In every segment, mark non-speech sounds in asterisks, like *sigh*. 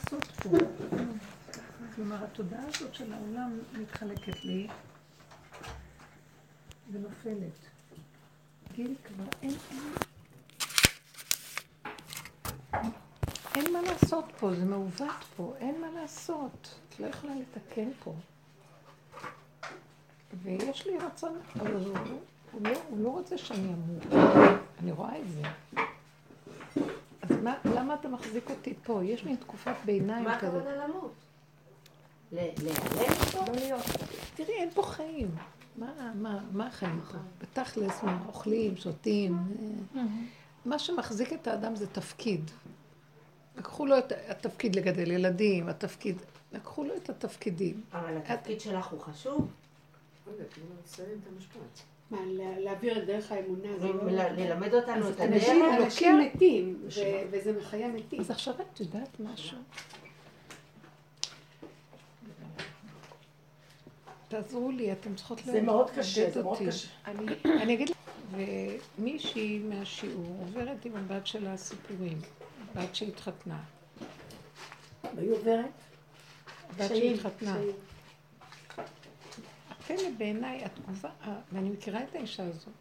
לעשות פה? כלומר, התודעה הזאת של העולם מתחלקת לי ונופלת. גיל כבר אין, אין, מה לעשות פה, זה מעוות פה, אין מה לעשות. את לא יכולה לתקן פה. ויש לי רצון, אבל הוא, הוא, לא, הוא לא רוצה שאני אמור. אני רואה את זה. מה, למה אתה מחזיק אותי פה? יש לי תקופת ביניים מה כזאת. הכוונה למות? להיעלם פה? לא להיות. תראי, אין פה חיים. מה, מה, מה החיים פה? בתכלס, מה, אוכלים, שותים. אה. מה שמחזיק את האדם זה תפקיד. לקחו לו את התפקיד לגדל ילדים, התפקיד, לקחו לו את התפקידים. אבל התפקיד שלך הוא חשוב. מה, להעביר את דרך האמונה, זה לא... ללמד אותנו את הדרך. אנשים מתים, וזה מחיה מתים. אז עכשיו את יודעת משהו? תעזרו לי, אתן צריכות זה מאוד קשה, זה מאוד. קשה. אני, אגיד לך, ומישהי מהשיעור עוברת עם הבת שלה סיפורים, בת שהתחתנה. והיא עוברת? הבת קשיים, שהתחתנה. הפלא בעיניי, התגובה, ואני מכירה את האישה הזאת,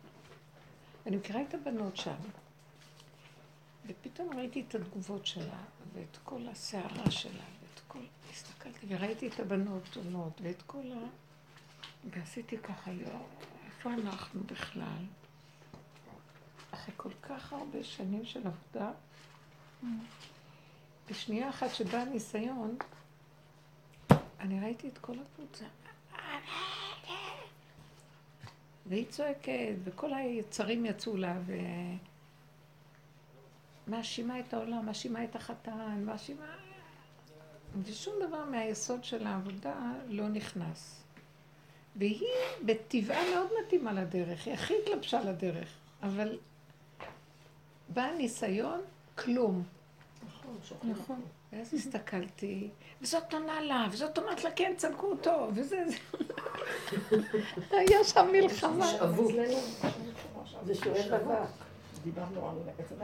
ואני מכירה את הבנות שם, ופתאום ראיתי את התגובות שלה, ואת כל הסערה שלה, ואת כל... הסתכלתי וראיתי את הבנות עונות, ואת כל ה... ועשיתי ככה, יואו, איפה אנחנו בכלל? אחרי כל כך הרבה שנים של עבודה, בשנייה אחת שבא הניסיון, אני ראיתי את כל הקבוצה. והיא צועקת, וכל היצרים יצאו לה, ומאשימה את העולם, מאשימה את החתן, מאשימה... ושום דבר מהיסוד של העבודה לא נכנס. והיא בטבעה מאוד מתאימה לדרך, היא הכי התלבשה לדרך, אבל בא הניסיון, כלום. נכון. ואז הסתכלתי, וזאת עונה לה, וזאת אומרת לה, כן, צדקו אותו, וזה, זה. היה שם מלחמה.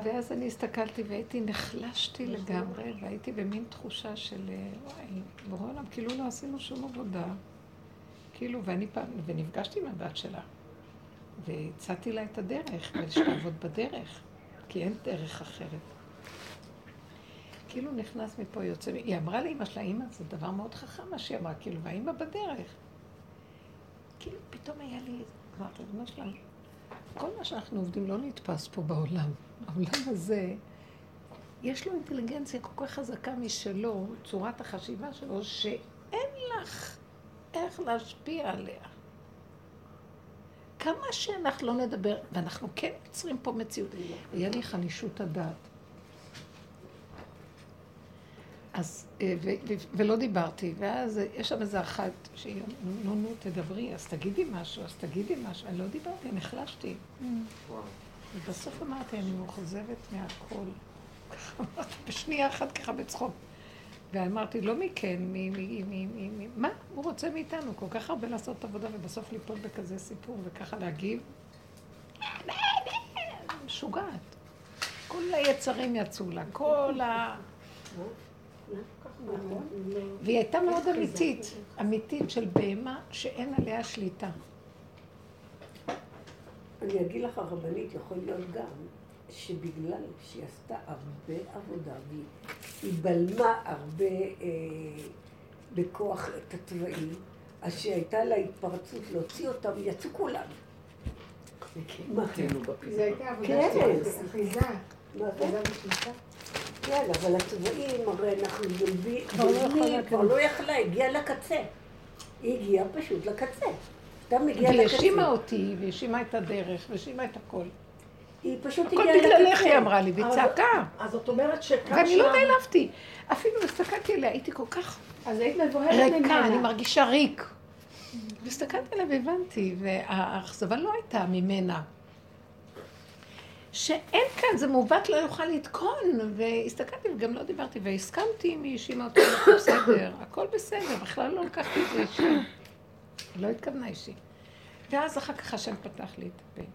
ואז אני הסתכלתי והייתי, נחלשתי לגמרי, והייתי במין תחושה של, אה, וואי, בורא עולם, כאילו לא עשינו שום עבודה. כאילו, ואני פעם, ונפגשתי עם הבת שלה, והצעתי לה את הדרך, ושתעבוד בדרך, כי אין דרך אחרת. כאילו נכנס מפה, יוצא, היא אמרה לאמא שלה, אמא, זה דבר מאוד חכם מה שהיא אמרה, כאילו, והאמא בדרך. כאילו, פתאום היה לי, אמרתי, אמא שלה, כל מה שאנחנו עובדים לא נתפס פה בעולם. העולם הזה, יש לו אינטליגנציה כל כך חזקה משלו, צורת החשיבה שלו, שאין לך איך להשפיע עליה. כמה שאנחנו לא נדבר, ואנחנו כן יוצרים פה מציאות. היה לי חנישות הדעת. אז, אה, ו- ו- ולא דיברתי, ואז יש שם איזה אחת שהיא, נו, נו, תדברי, אז תגידי משהו, אז תגידי משהו. אני לא דיברתי, נחלשתי. ובסוף אמרתי, אני מאוכזבת מהכל. ככה אמרתי, בשנייה אחת ככה בצחוק. ואמרתי, לא מכן, מי, מי, מי, מי, מי, מה הוא רוצה מאיתנו? כל כך הרבה לעשות עבודה ובסוף ליפול בכזה סיפור וככה להגיב? משוגעת. כל היצרים יצאו לה, כל ה... והיא הייתה מאוד אמיתית, אמיתית של בהמה שאין עליה שליטה. אני אגיד לך, הרבנית, יכול להיות גם שבגלל שהיא עשתה הרבה עבודה והיא היא בלמה הרבה אה, בכוח את התוואים, אז שהייתה לה התפרצות להוציא אותם, יצאו כולם. מה זה? זו הייתה עבודה כן. של אחיזה. מה זה? כן, אבל הצבעים, הרי אנחנו גולבים, כבר לא. כבר לא יכלה, הגיעה לקצה. היא הגיעה פשוט לקצה. אתה מגיע והיא לקצה. האשימה אותי, והיא האשימה את הדרך, והאשימה את הכל. היא פשוט הכל הגיעה לקצה. בגללך, היא אמרה לי, והיא צעקה. אז זאת אומרת שכמה ואני לא נעלבתי. אפילו הסתכלתי עליה, הייתי כל כך אז היית מבוהלת ריקה, אני ממנה. מרגישה ריק. והסתכלתי עליה והבנתי, והאכזבה לא הייתה ממנה. שאין כאן, זה מעוות לא יוכל לתקון, והסתכלתי וגם לא דיברתי, והסכמתי עם היא האשימה אותי, *coughs* בסדר, הכל בסדר, בכלל לא לקחתי את זה אישי. לא התכוונה אישי. ואז אחר כך השם פתח לי את הפה.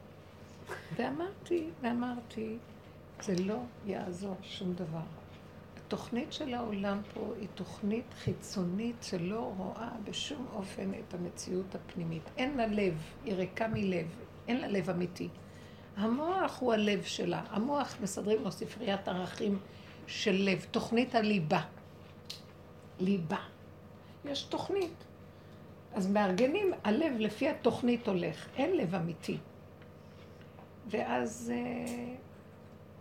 ואמרתי, ואמרתי, זה לא יעזור שום דבר. התוכנית של העולם פה היא תוכנית חיצונית שלא רואה בשום אופן את המציאות הפנימית. אין לה לב, היא ריקה מלב, אין לה לב אמיתי. המוח הוא הלב שלה. המוח מסדרים לו ספריית ערכים של לב, תוכנית הליבה. ליבה. יש תוכנית. אז מארגנים, הלב לפי התוכנית הולך, אין לב אמיתי. ואז אה,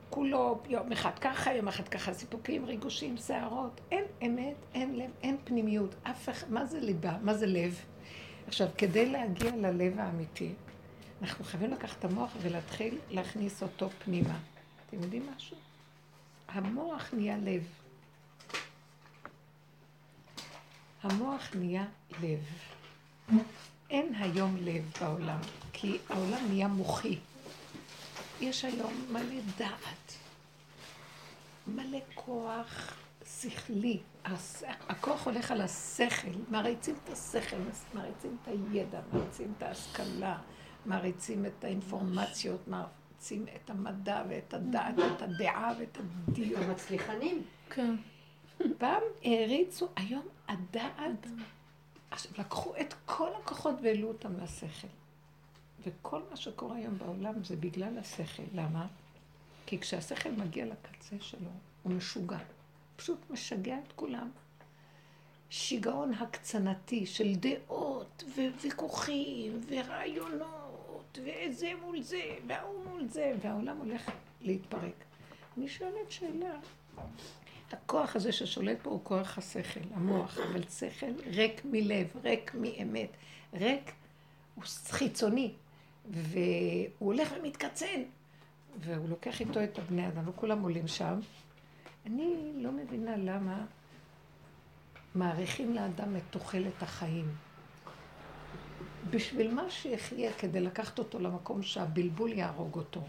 כולו יום אחד ככה, יום אחד ככה, סיפוקים, ריגושים, שערות. אין אמת, אין לב, אין פנימיות. אף אחד, מה זה ליבה? מה זה לב? עכשיו, כדי להגיע ללב האמיתי, אנחנו חייבים לקחת את המוח ולהתחיל להכניס אותו פנימה. אתם יודעים משהו? המוח נהיה לב. המוח נהיה לב. אין היום לב בעולם, כי העולם נהיה מוחי. יש היום מלא דעת, מלא כוח שכלי. הכוח הולך על השכל, מעריצים את השכל, מעריצים את הידע, מעריצים את ההשכלה, מעריצים את האינפורמציות, מעריצים את המדע ואת הדעת ואת הדעה ואת הדיוק. המצליחנים. כן. פעם העריצו, היום הדעת, עכשיו לקחו את כל הכוחות והעלו אותם לשכל. וכל מה שקורה היום בעולם זה בגלל השכל. למה? כי כשהשכל מגיע לקצה שלו, הוא משוגע. פשוט משגע את כולם. שיגעון הקצנתי של דעות וויכוחים ורעיונות וזה מול זה וההוא מול זה והעולם הולך להתפרק. אני שואלת שאלה, הכוח הזה ששולט פה הוא כוח השכל, המוח, אבל שכל ריק מלב, ריק מאמת, ריק, הוא חיצוני, והוא הולך ומתקצן, והוא לוקח איתו את הבני אדם, וכולם עולים שם. אני לא מבינה למה מאריכים לאדם את תוחלת החיים. בשביל מה שיחיה כדי לקחת אותו למקום שהבלבול יהרוג אותו.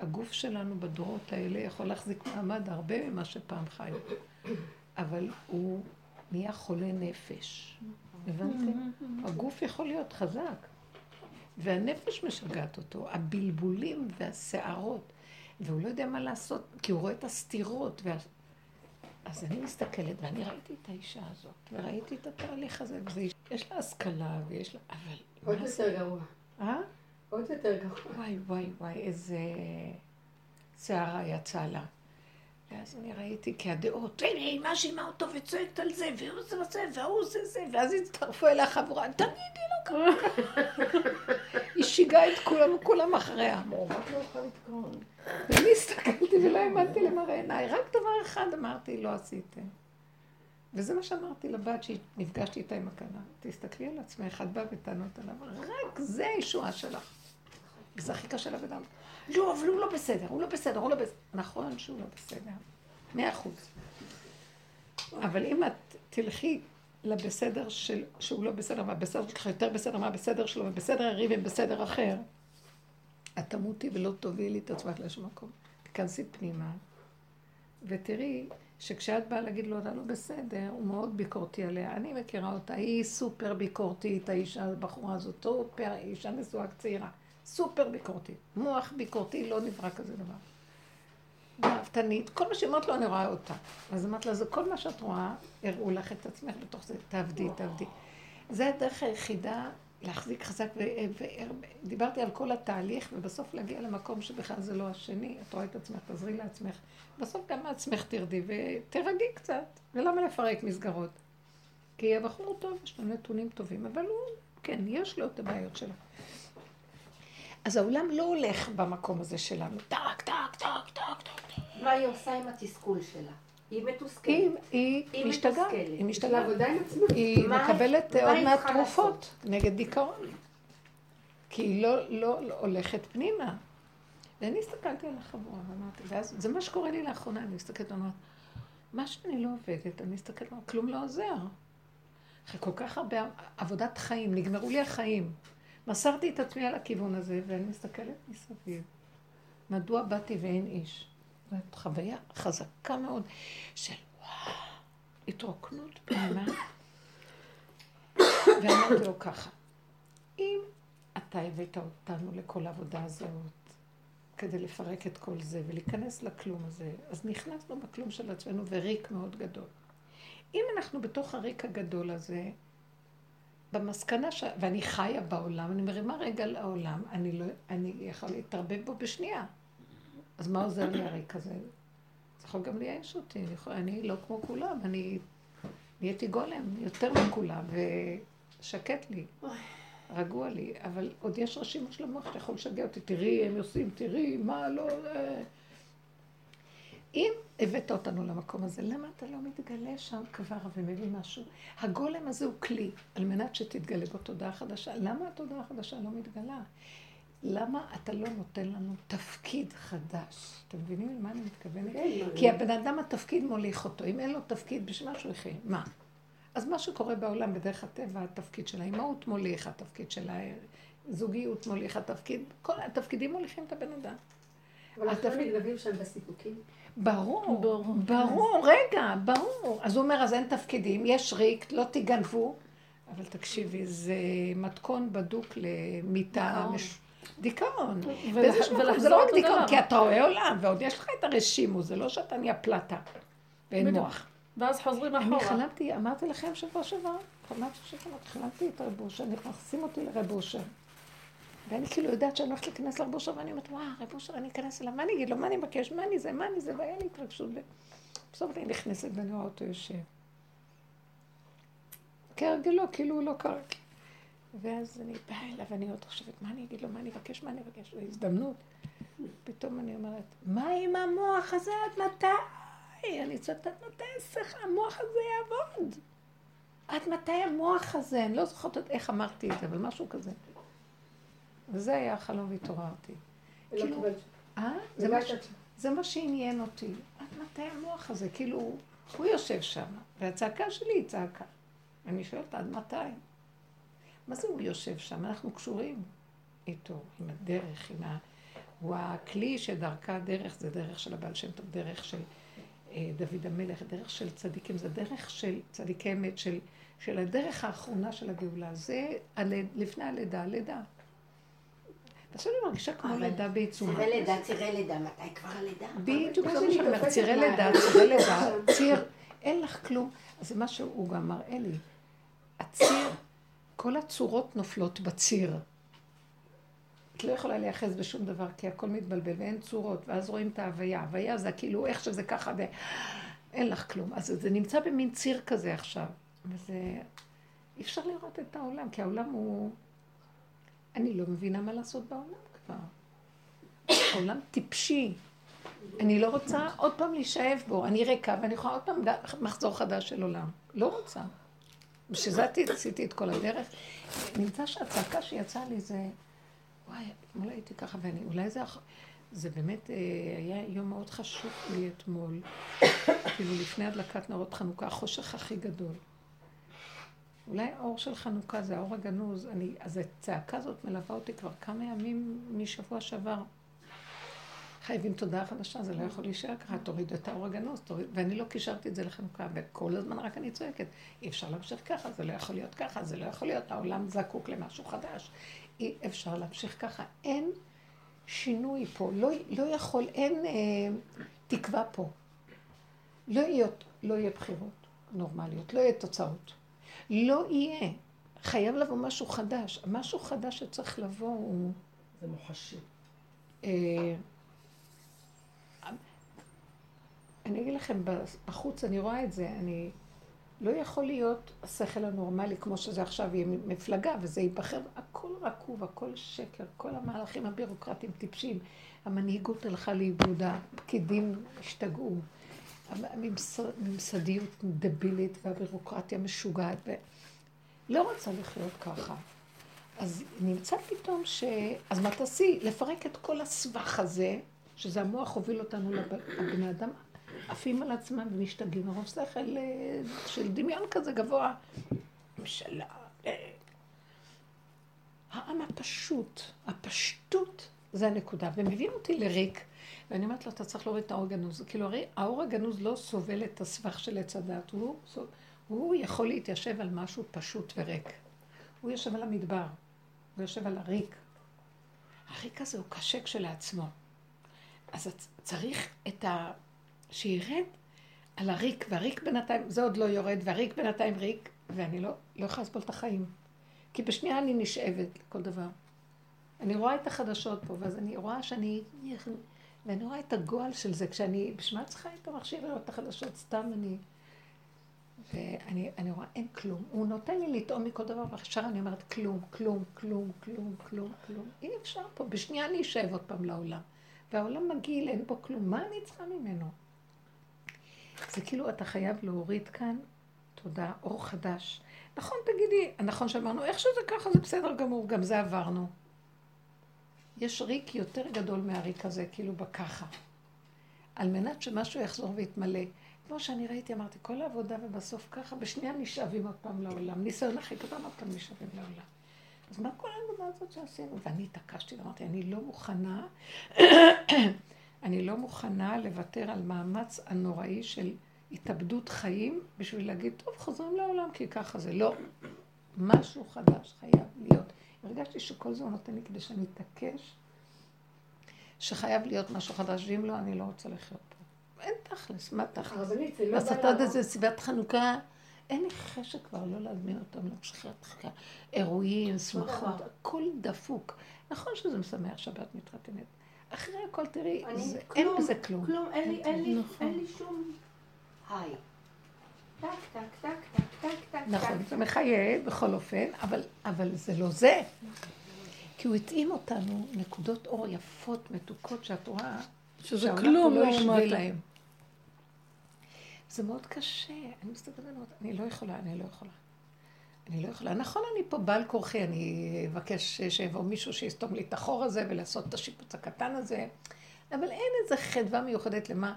הגוף שלנו בדורות האלה יכול להחזיק מעמד הרבה ממה שפעם חיו, אבל הוא נהיה חולה נפש. הבנתם? הגוף יכול להיות חזק, והנפש משגעת אותו, הבלבולים והסערות, והוא לא יודע מה לעשות, כי הוא רואה את הסתירות. וה... אז אני מסתכלת, ואני ראיתי את האישה הזאת, וראיתי את התהליך הזה, וזה איש... יש לה השכלה, ויש לה... אבל... עוד? יותר גרוע. אה? עוד יותר גרוע. וואי, וואי, וואי, איזה שערה יצאה לה. ואז אני ראיתי כי הדעות, הנה, היא מאשימה אותו וצועקת על זה, והוא זה וזה, והוא זה זה, ואז הצטרפו אליה חבורה, תגידי לו ככה. *laughs* היא שיגעה את כולם, וכולם אחריה. ואני הסתכלתי ולא האמנתי למראה עיניי, רק דבר אחד אמרתי, לא עשיתם. וזה מה שאמרתי לבת שנפגשתי איתה עם הכלה. תסתכלי על עצמך, את באה בטענות עליו, רק זה הישועה שלך. וזה הכי קשה לבן אדם. לא, אבל הוא לא בסדר, הוא לא בסדר, הוא לא בסדר. נכון שהוא לא בסדר, מאה אחוז. אבל אם את תלכי לבסדר של, שהוא לא בסדר, והבסדר שלך יותר בסדר מהבסדר שלו, ובסדר יריב עם בסדר אחר, את תמותי ולא תובילי את עצמך לשום מקום. תיכנסי פנימה, ותראי שכשאת באה להגיד לו, אתה לא בסדר, הוא מאוד ביקורתי עליה. אני מכירה אותה, היא סופר ביקורתית, האישה, הבחורה הזאת, סופר, אישה נשואה צעירה. סופר ביקורתית. מוח ביקורתי, לא נברא כזה דבר. גאוותנית, כל מה שאומרת לו, אני רואה אותה. אז אמרת לה, זה כל מה שאת רואה, הראו לך את עצמך בתוך זה, תעבדי, תעבדי. זה הדרך היחידה להחזיק חזק, ודיברתי על כל התהליך, ובסוף להגיע למקום שבכלל זה לא השני, את רואה את עצמך, תעזרי לעצמך. בסוף גם מעצמך תרדי ותרגי קצת. ולמה לפרק מסגרות? כי הבחור טוב, יש לו נתונים טובים, אבל הוא, כן, יש לו את הבעיות שלו. אז העולם לא הולך במקום הזה שלנו, טק, טק, טק, טק, טק. מה היא עושה עם התסכול שלה? היא מתוסכלת. היא, היא היא משתגעת. היא משתגעת. עבודה עם עצמה. היא מקבלת עוד מעט תרופות נגד דיכאון. כי היא לא, לא, לא הולכת פנימה. ואני הסתכלתי על החבורה ואמרתי, ואז זה מה שקורה לי לאחרונה, אני מסתכלת ואומרת, מה שאני לא עובדת, אני מסתכלת ואומרת, כלום לא עוזר. אחרי כל כך הרבה עבודת חיים, נגמרו לי החיים. מסרתי את עצמי על הכיוון הזה, ואני מסתכלת מסביב. מדוע באתי ואין איש? זאת חוויה חזקה מאוד של וואו, התרוקנות פנימה. ואמרתי לו ככה, אם אתה הבאת אותנו לכל העבודה הזאת, כדי לפרק את כל זה ולהיכנס לכלום הזה. אז נכנסנו בכלום של עצמנו וריק מאוד גדול. אם אנחנו בתוך הריק הגדול הזה, במסקנה ש... ואני חיה בעולם, אני מרימה רגע לעולם, אני לא... אני יכול להתערבב בו בשנייה. אז מה עוזר לי הריק הזה? זה יכול גם לייאש אותי, אני, לא כמו כולם, אני נהייתי גולם יותר מכולם, ושקט לי, רגוע לי, אבל עוד יש רשימה של המוח שיכול לשגע אותי, תראי, הם עושים, תראי, מה לא... אה. אם הבאת אותנו למקום הזה, למה אתה לא מתגלה שם כבר ומביא משהו? הגולם הזה הוא כלי, על מנת שתתגלה בו תודעה חדשה. למה התודעה החדשה לא מתגלה? למה אתה לא נותן לנו תפקיד חדש? אתם מבינים למה אני מתכוונת? כן, כי הבן אדם, התפקיד מוליך אותו. אם אין לו תפקיד, בשביל מה שהוא יחיה? מה? אז מה שקורה בעולם, בדרך הטבע, התפקיד של האימהות מוליך, התפקיד של הזוגיות מוליך, התפקיד, כל התפקידים מוליכים את הבן אדם. אבל אנחנו התפקיד- מתגלבים שם בסיפוקים. ברור, ברור. ברור, רגע, ברור. אז הוא אומר, אז אין תפקידים, יש ריק, לא תגנבו. אבל תקשיבי, זה מתכון בדוק למיטה. דיכאון. מש... דיכאון. ול- באיזשהו מקום, זה לא רק דיכאון. כי אתה רואה עולם, ועוד יש לך את הרשימו, זה לא שאתה נהיה פלטה. ואין. מוח. ואז חוזרים אני אחורה. חלמתי, אמרתי לכם שבוע שעבר, חלמתי שחלמתי, חלמתי את רב אושר, נכנסים אותי לרב אושר. ואני כאילו יודעת שאני הולכת להיכנס לרב אושר, ואני אומרת, וואו, רב אושר, אני אכנס אליו, מה אני אגיד לו, מה אני מבקש, מה אני זה, מה אני זה, והיה לי התרגשות. בסוף אני נכנסת ואני רואה אותו יושב. כהרגלו, כאילו הוא לא קרה. ואז אני באה אליו, ואני עוד חושבת, מה אני אגיד לו, מה אני אבקש, מה אני אבקש, בהזדמנות. פתאום אני אומרת, מה עם המוח הזה עד מתי? אני צועקת, עד מתי השכל, המוח הזה יעבוד? עד מתי המוח הזה? אני לא זוכרת עוד איך אמרתי את זה, אבל משהו כזה. וזה היה החלום והתעוררתי. ולא כאילו. אה? זה זה מה, לא ש... זה מה שעניין אותי. עד מתי המוח הזה? כאילו, הוא יושב שם, והצעקה שלי היא צעקה. אני שואלת, עד מתי? מה זה הוא יושב שם? אנחנו קשורים איתו, עם הדרך, עם ה... הוא הכלי שדרכה הדרך, זה דרך של הבעל שם טוב, דרך של אה, דוד המלך, דרך של צדיקים, זה דרך של צדיקי אמת, של, של הדרך האחרונה של הגאולה. זה הליד, לפני הלידה, הלידה. ועכשיו אני מרגישה כמו לידה בעיצומה. צירי לידה, צירי לידה, מתי כבר הלידה? בדיוק, זה מה שאני אומרת, צירי לידה, צירי לידה, ציר, אין לך כלום. אז זה מה שהוא גם מראה לי. הציר, כל הצורות נופלות בציר. את לא יכולה להיאחז בשום דבר, כי הכל מתבלבל ואין צורות, ואז רואים את ההוויה. ההוויה זה כאילו איך שזה ככה, ואין לך כלום. אז זה נמצא במין ציר כזה עכשיו. וזה... אי אפשר לראות את העולם, כי העולם הוא... אני לא מבינה מה לעשות בעולם כבר. העולם טיפשי. אני לא רוצה עוד פעם להישאב בו. אני ריקה ואני יכולה עוד פעם מחזור חדש של עולם. לא רוצה. בשביל זה עשיתי את כל הדרך. נמצא שהצעקה שיצאה לי זה, וואי, אתמול הייתי ככה, ואני, אולי זה, זה באמת אה, היה יום מאוד חשוב לי אתמול, כאילו לפני הדלקת נרות חנוכה, החושך הכי גדול. אולי האור של חנוכה זה האור הגנוז, אני, אז הצעקה הזאת מלווה אותי כבר כמה ימים משבוע שעבר. חייבים תודעה חדשה, זה לא יכול להישאר ככה, תוריד את האור הגנוז, תוריד, ואני לא קישרתי את זה לחנוכה, וכל הזמן רק אני צועקת, אי אפשר להמשיך ככה, זה לא יכול להיות ככה, זה לא יכול להיות, העולם זקוק למשהו חדש. אי אפשר להמשיך ככה, אין שינוי פה, לא, לא יכול, אין אה, תקווה פה. לא יהיה, לא יהיה בחירות נורמליות, לא יהיה תוצאות. לא יהיה. חייב לבוא משהו חדש. משהו חדש שצריך לבוא הוא... זה מוחשי. אה, אני אגיד לכם, בחוץ אני רואה את זה, אני... לא יכול להיות השכל הנורמלי כמו שזה עכשיו יהיה מפלגה וזה ייבחר, הכל רקוב, הכל שקר, כל המהלכים הבירוקרטיים טיפשים, המנהיגות הלכה לאיבוד, הפקידים השתגעו, הממס- הממסדיות דבילית והבירוקרטיה משוגעת, ו... לא רוצה לחיות ככה. אז נמצא פתאום ש... אז מה תעשי? לפרק את כל הסבך הזה, שזה המוח הוביל אותנו, לב... הבני אדם עפים על עצמם ומשתגעים מרוב שכל אה, של דמיון כזה גבוה. ממשלה. אה. העם הפשוט, הפשטות זה הנקודה. ומביאים אותי לריק, ואני אומרת לו, אתה צריך להוריד את האור הגנוז. כאילו, הרי האור הגנוז לא סובל את הסבך של עץ הדת, הוא, הוא יכול להתיישב על משהו פשוט וריק. הוא יושב על המדבר, הוא יושב על הריק. הריק הזה הוא קשה כשלעצמו. אז צריך את ה... שירד על הריק, והריק בינתיים, זה עוד לא יורד, והריק בינתיים ריק, ואני לא, לא יכולה לסבול את החיים. כי בשנייה אני נשאבת לכל דבר. אני רואה את החדשות פה, ואז אני רואה שאני... ואני רואה את הגועל של זה, כשאני... בשביל מה צריכה את המכשיר לראות את החדשות? סתם אני... ואני אני רואה, אין כלום. הוא נותן לי לטעום מכל דבר, ועכשיו אני אומרת, כלום, כלום, כלום, כלום, כלום, כלום. אי אפשר פה. בשנייה אני אשב עוד פעם לעולם. והעולם מגעיל, אין בו כלום. מה אני צריכה ממנו? זה כאילו אתה חייב להוריד כאן, תודה, אור חדש. נכון, תגידי, נכון שאמרנו, איך שזה ככה זה בסדר גמור, גם זה עברנו. יש ריק יותר גדול מהריק הזה, כאילו בככה. על מנת שמשהו יחזור ויתמלא. כמו שאני ראיתי, אמרתי, כל העבודה ובסוף ככה, בשנייה נשאבים עוד פעם לעולם. ניסיון הכי קטן עוד פעם נשאבים לעולם. אז מה כל העבודה הזאת שעשינו? ואני התעקשתי ואמרתי, אני לא מוכנה, אני לא מוכנה לוותר על מאמץ הנוראי של התאבדות חיים בשביל להגיד, טוב, חוזרים לעולם, כי ככה זה. לא. משהו חדש חייב להיות. הרגשתי שכל זה הוא נותן לי כדי שאני אתעקש, שחייב להיות משהו חדש, ואם לא, אני לא רוצה לחיות פה. אין תכלס, מה תכלס? הרבנית, זה לא. איזה סביבת חנוכה, אין לי חשק כבר לא להזמין אותם לפסיכיאטריה, אירועים, שמחות, דבר. הכל דפוק. נכון שזה משמח שבת מתחתנת. אחרי הכל תראי, אין בזה כלום. כלום, אין לי, אין לי, נכון. אין לי שום היי. טק, טק, טק, טק, טק, טק, נכון. זה מחיה בכל אופן, אבל, אבל זה לא זה. כי הוא התאים אותנו נקודות אור יפות, מתוקות, שאת רואה שזה כלום לא ישווה. להם. זה מאוד קשה, אני מסתכלת אני לא יכולה, אני לא יכולה. אני לא יכולה. נכון, אני פה בעל כורחי, אני אבקש שיבוא מישהו שיסתום לי את החור הזה ולעשות את השיפוץ הקטן הזה, אבל אין איזה חדווה מיוחדת למה.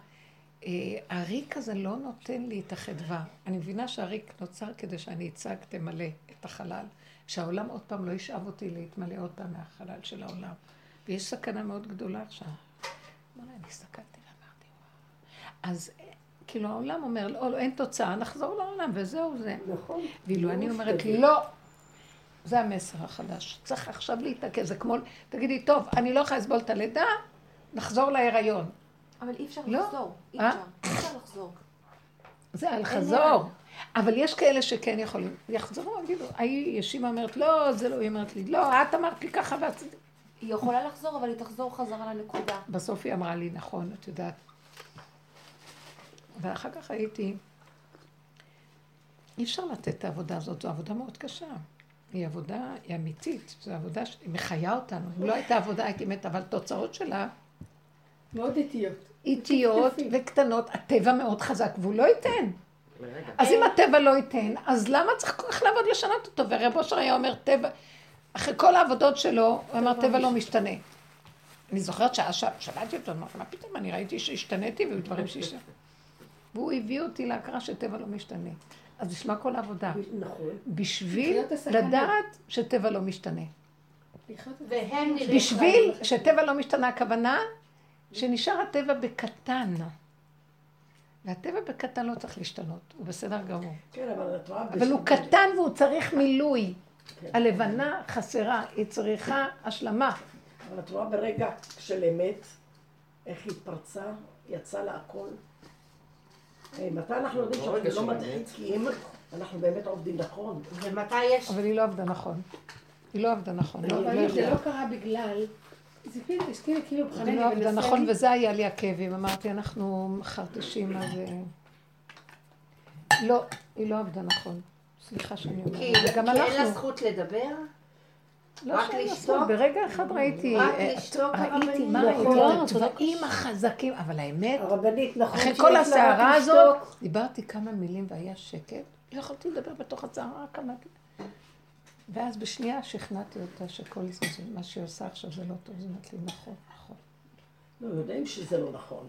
אה, הריק הזה לא נותן לי את החדווה. אני מבינה שהריק נוצר כדי שאני אצעק, תמלא את החלל, שהעולם עוד פעם לא ישאב אותי להתמלא עוד פעם מהחלל של העולם. ויש סכנה מאוד גדולה עכשיו. וואלה, אני הסתכלתי ואמרתי. אז כאילו העולם אומר, לא, לא, אין תוצאה, נחזור לעולם, וזהו זה. נכון. ואילו אני אומרת. לא. זה המסר החדש. צריך עכשיו להתעכב. זה כמו, תגידי, טוב, אני לא יכולה לסבול את הלידה, נחזור להיריון. אבל אי אפשר לא. לחזור. אי אה? אפשר. אי אפשר לחזור. זה על חזור. אבל יש כאלה שכן יכולים. יחזרו, יגידו, ההיא ישימה אומרת, לא, זה לא, היא אומרת לי, לא, את אמרת לי ככה ואת... היא יכולה לחזור, אבל היא תחזור חזרה לנקודה. בסוף היא אמרה לי, נכון, את יודעת. ואחר כך הייתי, אי אפשר לתת את העבודה הזאת, זו עבודה מאוד קשה. היא עבודה, היא אמיתית, זו עבודה שהיא מחיה אותנו. אם לא הייתה עבודה הייתי מתה, אבל תוצאות שלה מאוד איטיות. איטיות וקטנות, הטבע מאוד חזק והוא לא ייתן. אז אם הטבע לא ייתן, אז למה צריך כל כך לעבוד לשנות אותו? ורב אושר היה אומר, טבע, אחרי כל העבודות שלו, הוא אמר, טבע לא משתנה. אני זוכרת שעה ש- שמעתי אותו, מה פתאום, אני ראיתי שהשתניתי והיו דברים שהשתנו. והוא הביא אותי להכרה שטבע לא משתנה. אז בשביל מה כל העבודה? נכון. בשביל. לדעת שטבע לא משתנה. בשביל שטבע לא משתנה, הכוונה שנשאר הטבע בקטן. והטבע בקטן לא צריך להשתנות, הוא בסדר גמור. כן, אבל את רואה... אבל הוא קטן והוא צריך מילוי. הלבנה חסרה, היא צריכה השלמה. אבל את רואה ברגע של אמת, איך היא התפרצה, יצא לה הכל. אה, מתי אנחנו יודעים שאנחנו לא של מדחיקים, אנחנו באמת עובדים נכון. ומתי יש... אבל היא לא עבדה נכון. היא לא עבדה נכון. לא- לא זה. לא קרה בגלל... זה כאילו, כאילו היא בחנני לא עבדה נכון, וזה היה לי הכאבים. אמרתי, אנחנו חרטשים על זה. לא, היא לא עבדה נכון. סליחה שאני כי אומרת. כי אין לה. זכות לדבר? לא רק לשתוק? ברגע אחד ראיתי, רק אה, לשתוק, ראיתי, הרבנית? מה. ראיתי? את הצבעים החזקים, אבל האמת, הרבנית, נכון אחרי כל הסערה הזאת. דיברתי כמה מילים והיה שקט, לא יכולתי לדבר בתוך הסערה, אמרתי. ואז בשנייה שכנעתי אותה שכל מה שהיא עושה עכשיו זה לא טוב, אז היא אמרת לי, נכון, נכון. לא יודעים שזה לא נכון,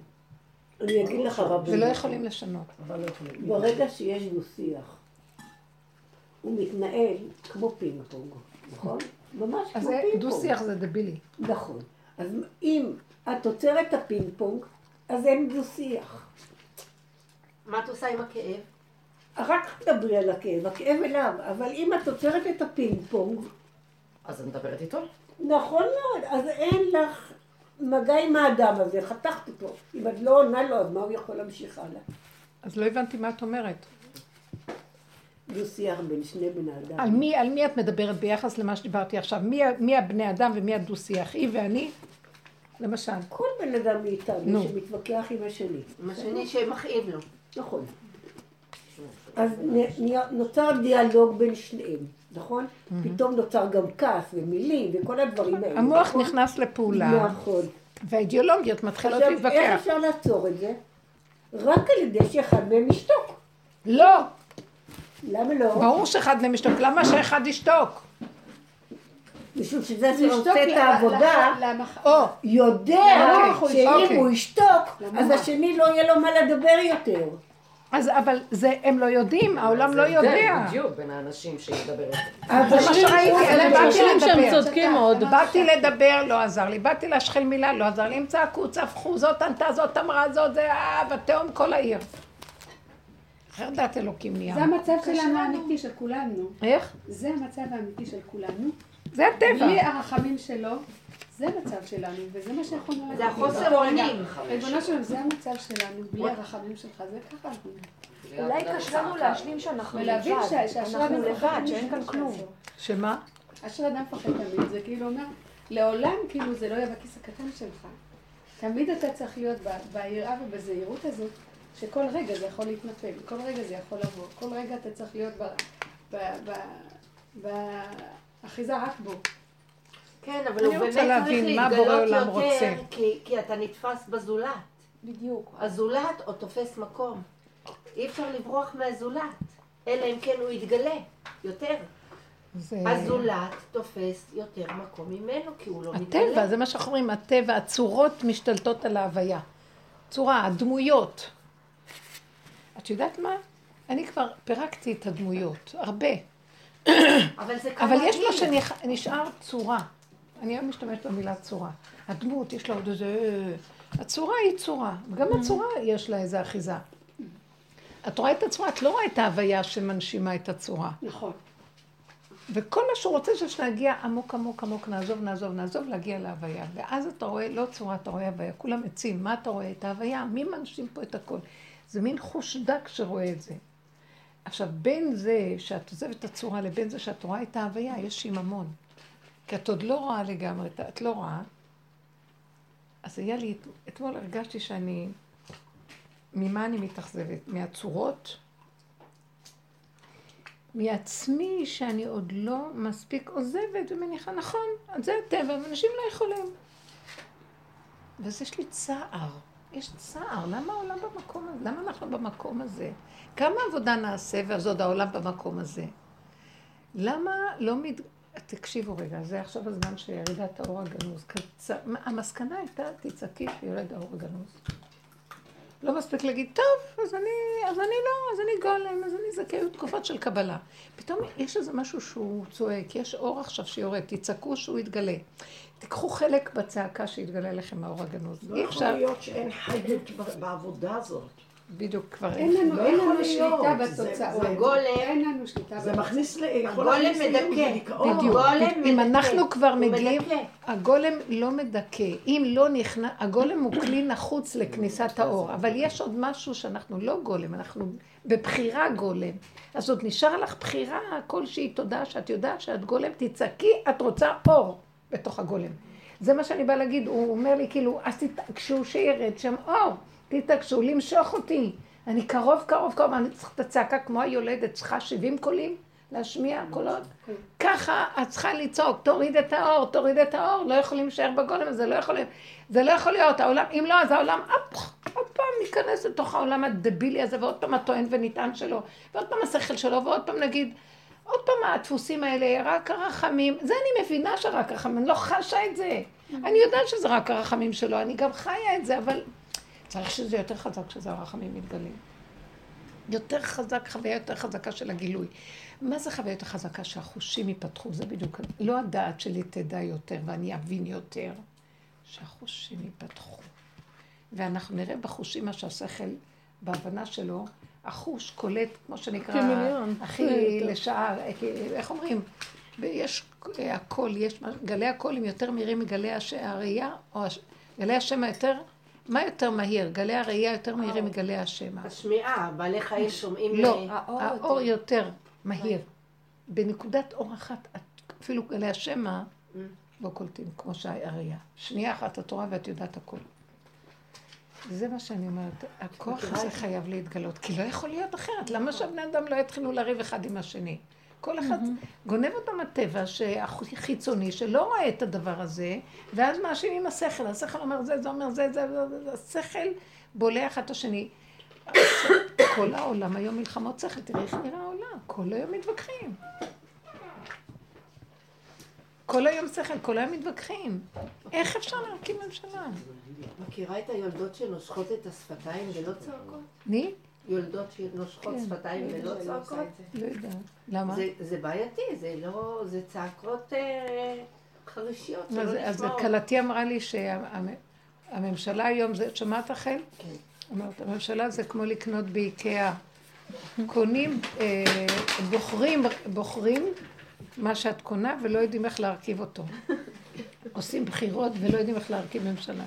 אני אגיד לך, רבנית. ולא יכולים לשנות. אבל לא יכולים. ברגע שיש דו-שיח, הוא מתנהל כמו פינג פונג, נכון? ממש אז כמו זה- פינג פונג. דו-שיח זה דבילי. נכון. אז אם את עוצרת את הפינג פונג, אז אין דו-שיח. מה את עושה עם הכאב? רק תדברי על הכאב, הכאב אליו, אבל אם את עוצרת את הפינג פונג, אז את מדברת איתו? נכון מאוד, אז אין לך מגע עם האדם הזה, חתכת אותו. אם את לא עונה לו, אז מה הוא יכול להמשיך הלאה? אז לא הבנתי מה את אומרת. דו-שיח בין שני בני אדם. על מי, על מי את מדברת ביחס למה שדיברתי עכשיו? מי, מי הבני אדם ומי הדו-שיח? היא ואני? למשל. כל בן אדם מאיתנו נו. שמתווכח עם השני. עם השני שמכאיב לו. נכון. אז נוצר דיאלוג בין שניהם, נכון? פתאום נוצר גם כעס ומילים וכל הדברים האלה. המוח נכון? נכנס לפעולה, נכון. והאידיאולוגיות מתחילות עכשיו, איך להתווכח. אפשר לעצור את זה? רק על ידי שאחד מהם ישתוק. לא, למה לא? ברור שאחד מהם ישתוק. למה שאחד ישתוק? משום שזה שעושה את העבודה, יודע שאם. הוא ישתוק, אז השני לא יהיה לו מה לדבר יותר. אז אבל זה, הם לא יודעים, העולם לא יודע. בדיוק, בין האנשים שידבר את זה. אז זה מה שראיתי, אני באתי חושבים שהם לדבר. צודקים מאוד. באתי לדבר, לא עזר לי. באתי להשחיל מילה, לא עזר לי. הם צעקו, צפחו, זאת ענתה, זאת אמרה, זאת, זה אה, בתהום כל העיר. אחרת דעת אלוקים נהיה. זה המצב שלנו האמיתי של כולנו. איך? זה המצב האמיתי של כולנו. זה הטבע. בלי הרחמים שלו, זה המצב שלנו, וזה מה שיכולנו להגיד. זה החוסר אונים. ריבונו שלנו, זה המצב שלנו, בלי הרחמים שלך, זה ככה אנחנו. אולי קשה לנו להשלים שאנחנו ולהבין לבד. ש- שאשרי אנחנו אדם מפחד לבד, שאין כאן כלום. שמה? אשר אדם מפחד תמיד, זה כאילו אומר, לעולם כאילו זה לא יהיה בכיס הקטן שלך. תמיד אתה צריך להיות ביראה ובזהירות הזאת, שכל רגע זה יכול להתנפל, כל רגע זה יכול לבוא, כל רגע אתה צריך להיות באחיזה רק בו. כן, אבל הוא באמת צריך להתגלות יותר. כי- כי אתה נתפס בזולת. בדיוק. הזולת או תופס מקום. אי אפשר לברוח מהזולת, אלא אם כן הוא יתגלה יותר. זה... הזולת תופס יותר מקום ממנו, כי הוא לא הטבע, מתגלה. זה מה שאנחנו אומרים, הטבע, הצורות משתלטות על ההוויה. צורה, הדמויות. את יודעת מה? אני כבר פירקתי את הדמויות, הרבה. אבל זה אבל יש. מה שנשאר צורה. אני היום משתמשת במילה צורה. הדמות, יש לה עוד איזה... הצורה היא צורה. גם הצורה יש לה איזה אחיזה. את רואה את הצורה, את לא רואה את ההוויה שמנשימה את הצורה. נכון. וכל מה שהוא רוצה זה שנגיע עמוק עמוק עמוק, נעזוב, נעזוב, נעזוב, להגיע להוויה. ואז אתה רואה, לא צורה, אתה רואה הוויה, כולם עצים, מה אתה רואה? את ההוויה, מי מנשים פה את הכל? זה מין חוש דק שרואה את זה. עכשיו, בין זה שאת עוזבת את הצורה לבין זה שאת רואה את ההוויה, יש שיממון. כי את עוד לא רואה לגמרי, את- לא רואה. אז היה לי, אתמול הרגשתי שאני, ממה אני מתאכזבת? מהצורות? מעצמי שאני עוד לא מספיק עוזבת ומניחה, נכון, זה הטבע, ואנשים לא יכולים. ואז יש לי צער, יש צער, למה העולם במקום הזה? למה אנחנו במקום הזה? כמה עבודה נעשה ואז עוד העולם במקום הזה? למה לא מת... תקשיבו רגע, זה עכשיו הזמן שירידת האור הגנוז. קצ... המסקנה הייתה, תצעקי שיורד האור הגנוז. לא מספיק להגיד, טוב, אז אני, אז אני לא, אז אני גולם, אז אני זכאי, תקופות של קבלה. פתאום יש איזה משהו שהוא צועק, יש אור עכשיו שיורד, תצעקו שהוא יתגלה. תיקחו חלק בצעקה שיתגלה לכם האור הגנוז. לא יכול להיות שאין חיות בעבודה הזאת. בדיוק כבר אין לנו, לא אין לנו. שליטה זה- בתוצאות. זה גולם. אין לנו שליטה זה בתוצאות. מכניס, ל- הגולם מדכא. בדיוק. הגולם אם. אנחנו כבר מגיעים. הגולם לא מדכא. אם לא נכנס, הגולם הוא כלי נחוץ לכניסת האור, אבל יש עוד משהו שאנחנו לא גולם, אנחנו בבחירה גולם. אז עוד נשאר לך בחירה כלשהי, תודה שאת יודעת שאת גולם, תצעקי, את רוצה אור בתוך הגולם. זה מה שאני באה להגיד, הוא אומר לי כאילו, אז תתעקשו שירד שם אור, תתעקשו למשוך אותי. אני קרוב, קרוב, קרוב, אני צריכה את הצעקה כמו היולדת, צריכה 70 קולים להשמיע קולות. ככה את צריכה לצעוק, תוריד את האור, תוריד את האור, לא יכולים להישאר בגולם הזה, לא יכולים, זה לא יכול להיות, העולם, אם לא, אז העולם, עוד פעם ניכנס לתוך העולם הדבילי הזה, ועוד פעם הטוען ונטען שלו, ועוד פעם השכל שלו, ועוד פעם נגיד, עוד פעם הדפוסים האלה, רק הרחמים, זה אני מבינה שרק הרחמים, אני לא חשה את זה. אני יודעת שזה רק הרחמים שלו, אני גם חיה את זה, אבל צריך שזה יותר חזק כשזה הרחמים מתגלים. יותר חזק, חוויה יותר חזקה של הגילוי. מה זה חוויה יותר חזקה? שהחושים ייפתחו, זה בדיוק, לא הדעת שלי תדע יותר ואני אבין יותר, שהחושים ייפתחו. ואנחנו נראה בחושים מה שהשכל, בהבנה שלו, החוש קולט, כמו שנקרא, כמיליון. הכי כן. לשעה, איך אומרים? יש הקול, יש, מה- גלי הקול הם יותר מהירים מגלי הש- הראייה, או הש... גלי השמע יותר, מה יותר מהיר? גלי הראייה יותר מהירים מגלי השמע. השמיעה, בעלי חיים שומעים... לא, אה, האור האור יותר מהיר. בנקודת אור אחת, אפילו גלי השמע לא קולטים כמו שהראייה. שנייה אחת את רואה ואת יודעת הכל. זה מה שאני אומרת, הכוח הזה חייב להתגלות, כי לא יכול להיות אחרת. למה שהבני אדם לא יתחילו לריב אחד עם השני? כל אחד גונב אותם הטבע החיצוני שלא רואה את הדבר הזה, ואז מאשימים השכל. השכל אומר זה, זה אומר זה, זה, זה, זה. השכל בולע אחד את השני. *coughs* כל העולם היום מלחמות שכל, תראי איך נראה העולם, כל היום מתווכחים. כל היום שכל, כל היום מתווכחים. איך אפשר להרכיב ממשלה? מכירה את היולדות שנושכות את השפתיים ולא צועקות? אני? יולדות שנושכות כן. שפתיים ולא צועקות? לא יודעת. למה? זה- זה בעייתי, זה לא... זה צעקות אה, חרישיות אז, שלא אז נשמעות. כלתי אמרה לי שהממשלה היום, זה, את שומעת רחל? כן. אומרת, הממשלה זה כמו לקנות באיקאה. קונים, אה, בוחרים, בוחרים מה שאת קונה ולא יודעים איך להרכיב אותו. *laughs* עושים בחירות ולא יודעים איך להרכיב ממשלה.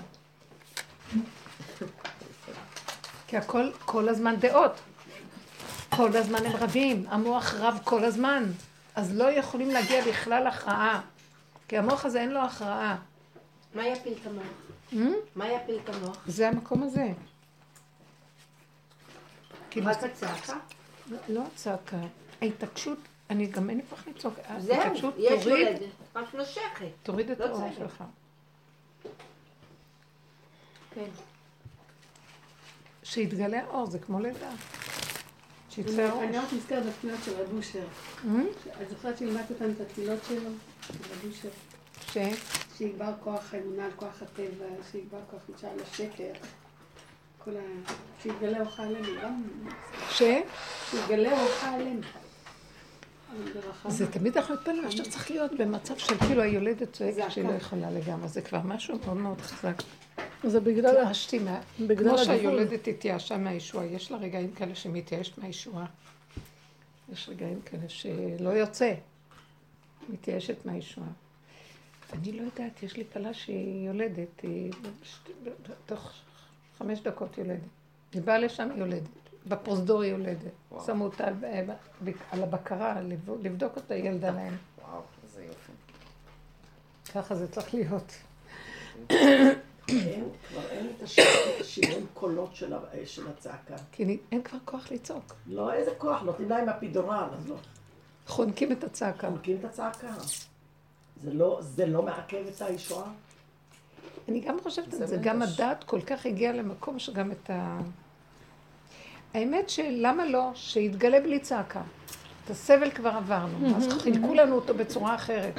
כי הכל, כל הזמן דעות. כל הזמן הם רבים, המוח רב כל הזמן. אז לא יכולים להגיע בכלל הכרעה. כי המוח הזה אין לו הכרעה. מה יפיל את המוח? Hmm? מה יפיל את המוח? זה המקום הזה. רק הצעקה? לא הצעקה, ההתעקשות, אני גם אין לי כוח לצעוק, זהו, ההתעקשות יש תוריד, יולדת, רק נושכת. תוריד את לא האור. שלך. כן. שיתגלה האור, זה כמו לידה. שיצא האור. אני רק נזכרת בתפילות של רב אושר. את זוכרת שלימדת אותנו את התפילות שלו? של רב אושר. ש? שיגבר כוח האמונה על כוח הטבע, שיגבר כוח אישה על השקר. כל ה... שיתגלה אורך עלינו, גם... ש? שיתגלה אורך עלינו. זה תמיד אנחנו מתפללים, עכשיו צריך להיות במצב של כאילו היולדת צועקת. שהיא לא יכולה לגמרי, זה כבר משהו מאוד מאוד חזק. זה בגלל... התייאשתי מה... בגלל כמו הגבול. שהיולדת התייאשה מהישועה, יש לה רגעים כאלה שמתייאשת מהישועה. יש רגעים כאלה שלא יוצא, מתייאשת מהישועה. אני לא יודעת, יש לי כלה שהיא יולדת, היא תוך חמש דקות יולדת. היא באה לשם יולדת, בפרוזדור היא יולדת. שמו אותה על- על הבקרה, לבדוק- לבדוק אותה, היא ילדה להם. וואו, איזה יופי. ככה זה צריך להיות. כבר אין את הש- את השינון קולות של ה- של הצעקה. כי אין כבר כוח לצעוק. לא, איזה כוח, נותנים להם הפידורל, אז לא. חונקים את הצעקה. חונקים את הצעקה. זה לא, זה לא מעכב את הישועה? אני גם חושבת זה על זה. גם הדת כל כך הגיעה למקום שגם את ה... האמת שלמה לא, שיתגלה בלי צעקה. את הסבל כבר עברנו, אז חילקו לנו אותו בצורה אחרת.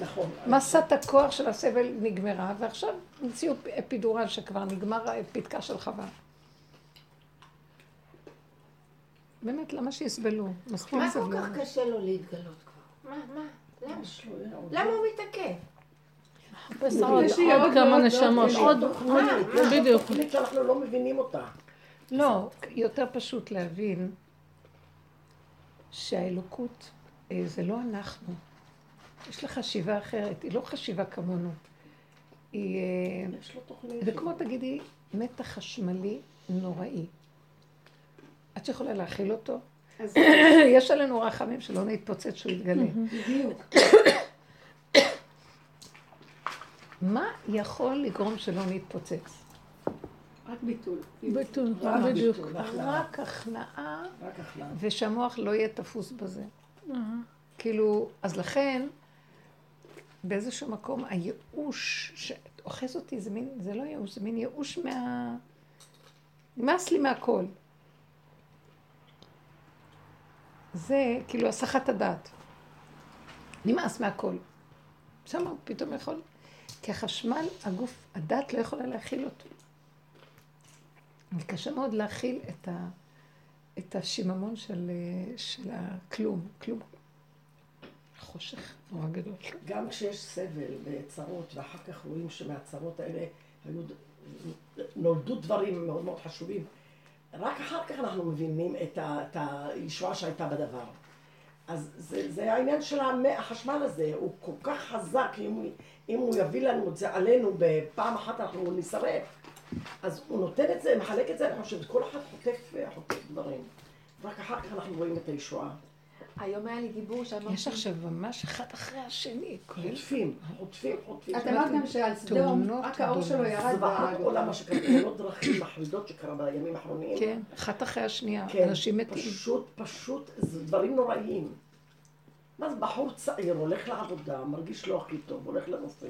נכון. מסת הכוח של הסבל נגמרה, ועכשיו המציאו אפידורל שכבר נגמר הפתקה של חווה. באמת, למה שיסבלו? מספיק מה כל. כך קשה לו להתגלות כבר? מה, מה? למה? עוד- למה הוא מתעכב? יש לי עוד כמה נשמות. עוד... יש לו בדיוק. תוכנית שאנחנו לא מבינים אותה. לא, יותר פשוט להבין שהאלוקות אה, זה לא אנחנו. יש לה חשיבה אחרת, היא לא חשיבה כמונו. היא... אה, יש לו תוכנית. זה כמו תגידי מתח חשמלי נוראי. את יכולה להכיל אותו? *coughs* יש עלינו רחמים שלא נתפוצץ שהוא יתגלה. *coughs* בדיוק. *coughs* מה יכול לגרום שלא נתפוצץ? רק ביטול. ביטול, רק בדיוק. רק הכנעה רק הכנעה. ושהמוח לא יהיה תפוס בזה. כאילו, אז לכן, באיזשהו מקום, הייאוש שאוחז אותי, זה מין, זה לא ייאוש, זה מין ייאוש מה... נמאס לי מהכל. זה כאילו הסחת הדעת. נמאס מהכל. שם הוא פתאום יכול... כי החשמל, הגוף, הדת לא יכולה להכיל אותו. קשה מאוד להכיל את ה... את השיממון של, של הכלום, כלום. חושך נורא גדול. גם כשיש סבל וצרות, ואחר כך רואים שמהצרות האלה היו, נולדו דברים מאוד מאוד חשובים, רק אחר כך אנחנו מבינים את, ה, את הישועה שהייתה בדבר. אז זה, זה העניין של החשמל הזה, הוא כל כך חזק, אם, אם הוא יביא לנו את זה עלינו בפעם אחת אנחנו נשרף. אז הוא נותן את זה, מחלק את זה, אני חושבת, כל אחד חוטף, חוטף דברים. רק אחר כך אנחנו רואים את הישועה. היום היה לי דיבור שאמרתי... יש עכשיו ממש אחד אחרי השני, חוטפים, חוטפים, חוטפים. את אמרת גם שעל סדום, רק האור שלו ירד זוועות והרג עולם. מה שקרה, תאונות דרכים מחרידות שקרה בימים האחרונים. כן, אחת אחרי השנייה, כן, אנשים מתים. פשוט, פשוט, זה דברים נוראיים. מה זה בחור צעיר, הולך לעבודה, מרגיש לא הכי טוב, הולך לרופא.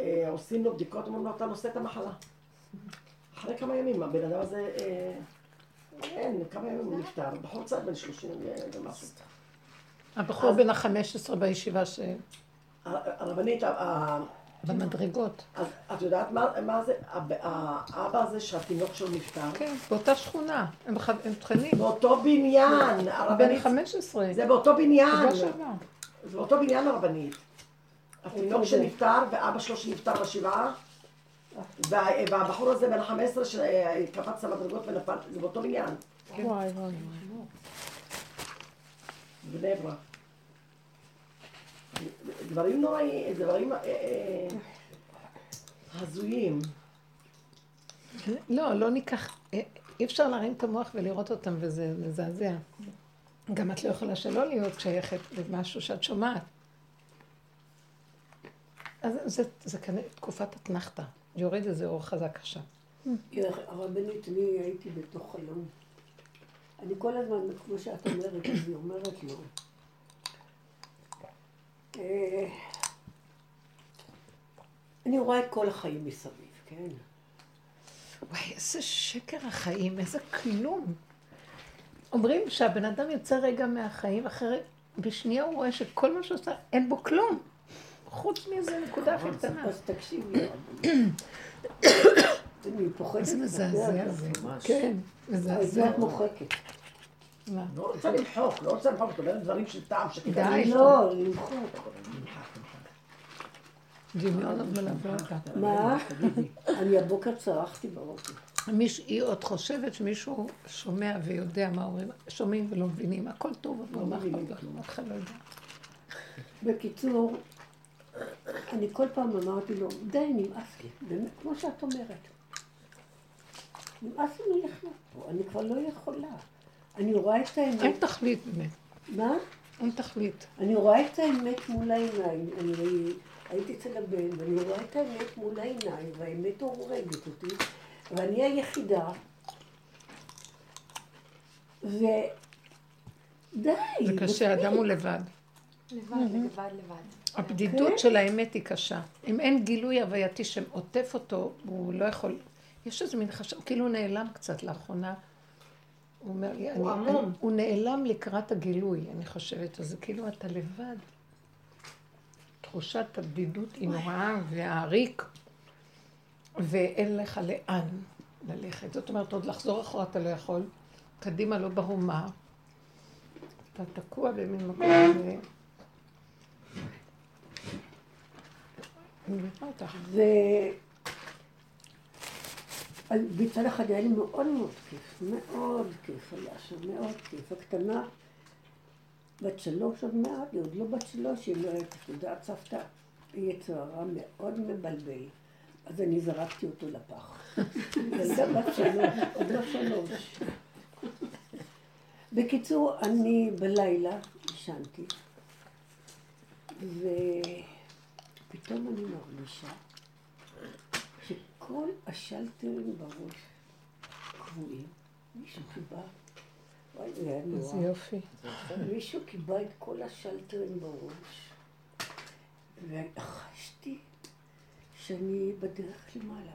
אה, עושים לו בדיקות, אומרים לו, אתה נושא את המחלה. אחרי כמה ימים, הבן אדם הזה, אה, אין, כמה ימים הוא נפטר. בחור צעיר בן 30 ומשהו. הבחור בן ה-15 בישיבה ש... הרבנית, במדרגות. אז את יודעת מה, מה זה? האבא הזה שהתינוק שלו נפטר? כן, באותה שכונה, הם תכנים. באותו בניין, בן הרבנית. 15. זה באותו בניין. זה באותו בניין הרבנית. התינוק? שנפטר ואבא שלו שנפטר בשבעה, וה- והבחור הזה בן ה-15 שקפץ למדרגות ונפל, זה באותו בניין, וואי וואי. בבני ברק. דברים נוראיים, דברים אה, אה, הזויים. לא, לא ניקח, אה, אי אפשר להרים את המוח ולראות אותם וזה מזעזע. גם את לא יכולה שלא להיות שייכת למשהו שאת שומעת. אז זה, זה כנראה תקופת אתנחתא. יורד איזה אור חזק עכשיו. הרבנית, אני הייתי בתוך חלום. אני כל הזמן, כמו שאת אומרת, היא אומרת לו. אה, אני רואה את כל החיים מסביב, כן? וואי, איזה שקר החיים, איזה כלום. אומרים שהבן אדם יוצא רגע מהחיים, אחרי, בשנייה הוא רואה שכל מה שהוא עושה, אין בו כלום. חוץ מאיזה נקודה הכי קטנה. אז תקשיבי. *coughs* אני פוחדת. איזה מזעזע זה. ממש. כן, מזעזע. את מוחקת. לא רוצה למחוק, לא רוצה למחוק, את אומרת דברים של טעם שכדאי. די. לא, למחוק. דמיון עוד מלווה אותה. מה? אני הבוקר צרחתי. מיש, היא עוד חושבת שמישהו שומע ויודע מה אומרים, שומעים ולא מבינים, הכל טוב, אבל מה אכפת לך? בקיצור, אני כל פעם אמרתי לו, די, נמאס לי, באמת, כמו שאת אומרת. נמאס לי לחיות פה, אני כבר לא יכולה. אני רואה את אין האמת. תכלית באמת, מה? אין תכלית. אני רואה את האמת מול העיניים. אני הייתי אצל הבן, ואני רואה את האמת מול העיניים, והאמת הורגת אותי, ואני היחידה. ודי. זה קשה, האדם הוא לבד. לבד, לבד, לבד. הבדידות של האמת היא קשה. אם אין גילוי הווייתי שעוטף אותו, הוא לא יכול... יש איזה מין חשב, כאילו הוא נעלם קצת לאחרונה. הוא אומר לי, אני, אני, הוא נעלם לקראת הגילוי, אני חושבת. אז זה כאילו אתה לבד. תחושת הבדידות היא נוראה, והריק, ואין לך לאן ללכת. זאת אומרת, עוד לחזור אחורה אתה לא יכול, קדימה לא ברור מה. אתה תקוע במין מקום *clears throat* ו... אני מבינה אותך. ו... אז מצד אחד היה לי מאוד מאוד כיף, מאוד כיף היה שם, מאוד כיף. הקטנה, בת שלוש עוד מעט, היא עוד לא בת שלוש, היא אומרת, את יודעת סבתא, היא יצרה מאוד מבלבל. אז אני זרקתי אותו לפח. *laughs* ילדה בת שלוש, עוד לא שלוש. בקיצור, אני בלילה ישנתי, ופתאום אני מרגישה שכל השלטרים בראש קבועים. מישהו קיבע, וואי, זה היה איזה נורא. יופי. מישהו קיבע את כל השלטרים בראש, וחשתי שאני בדרך למעלה.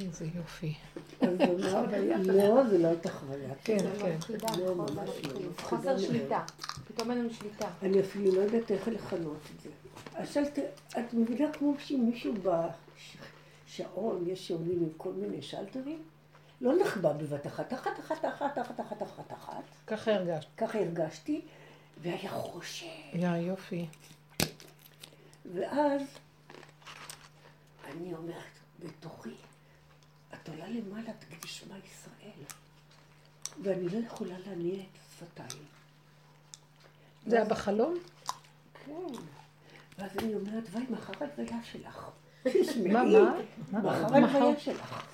איזה יופי. אמרתי, *laughs* לא, זה לא הייתה חוויה. כן, זה כן. לא, זה לא, מפחיד. מפחידה חוסר. שליטה. פתאום אין לנו שליטה. אני אפילו לא יודעת איך לכנות את זה. השלטר, את מבינה כמו שמישהו בשעון, יש שעונים עם כל מיני שלטרים? לא נחבא בבת אחת, אחת, אחת, אחת, אחת, אחת, אחת, אחת. ככה הרגשת. ככה הרגשתי, והיה חושך. יא יופי. ואז אני אומרת בתוכי, את עולה למעלה, תגידי שמע ישראל. ואני לא יכולה להניע את השפתיים. זה היה בחלום? כן. ואז אני אומרת, וואי, מחר הלוויה שלך. *laughs* תשמעי, מה, מה? מחר הלוויה שלך.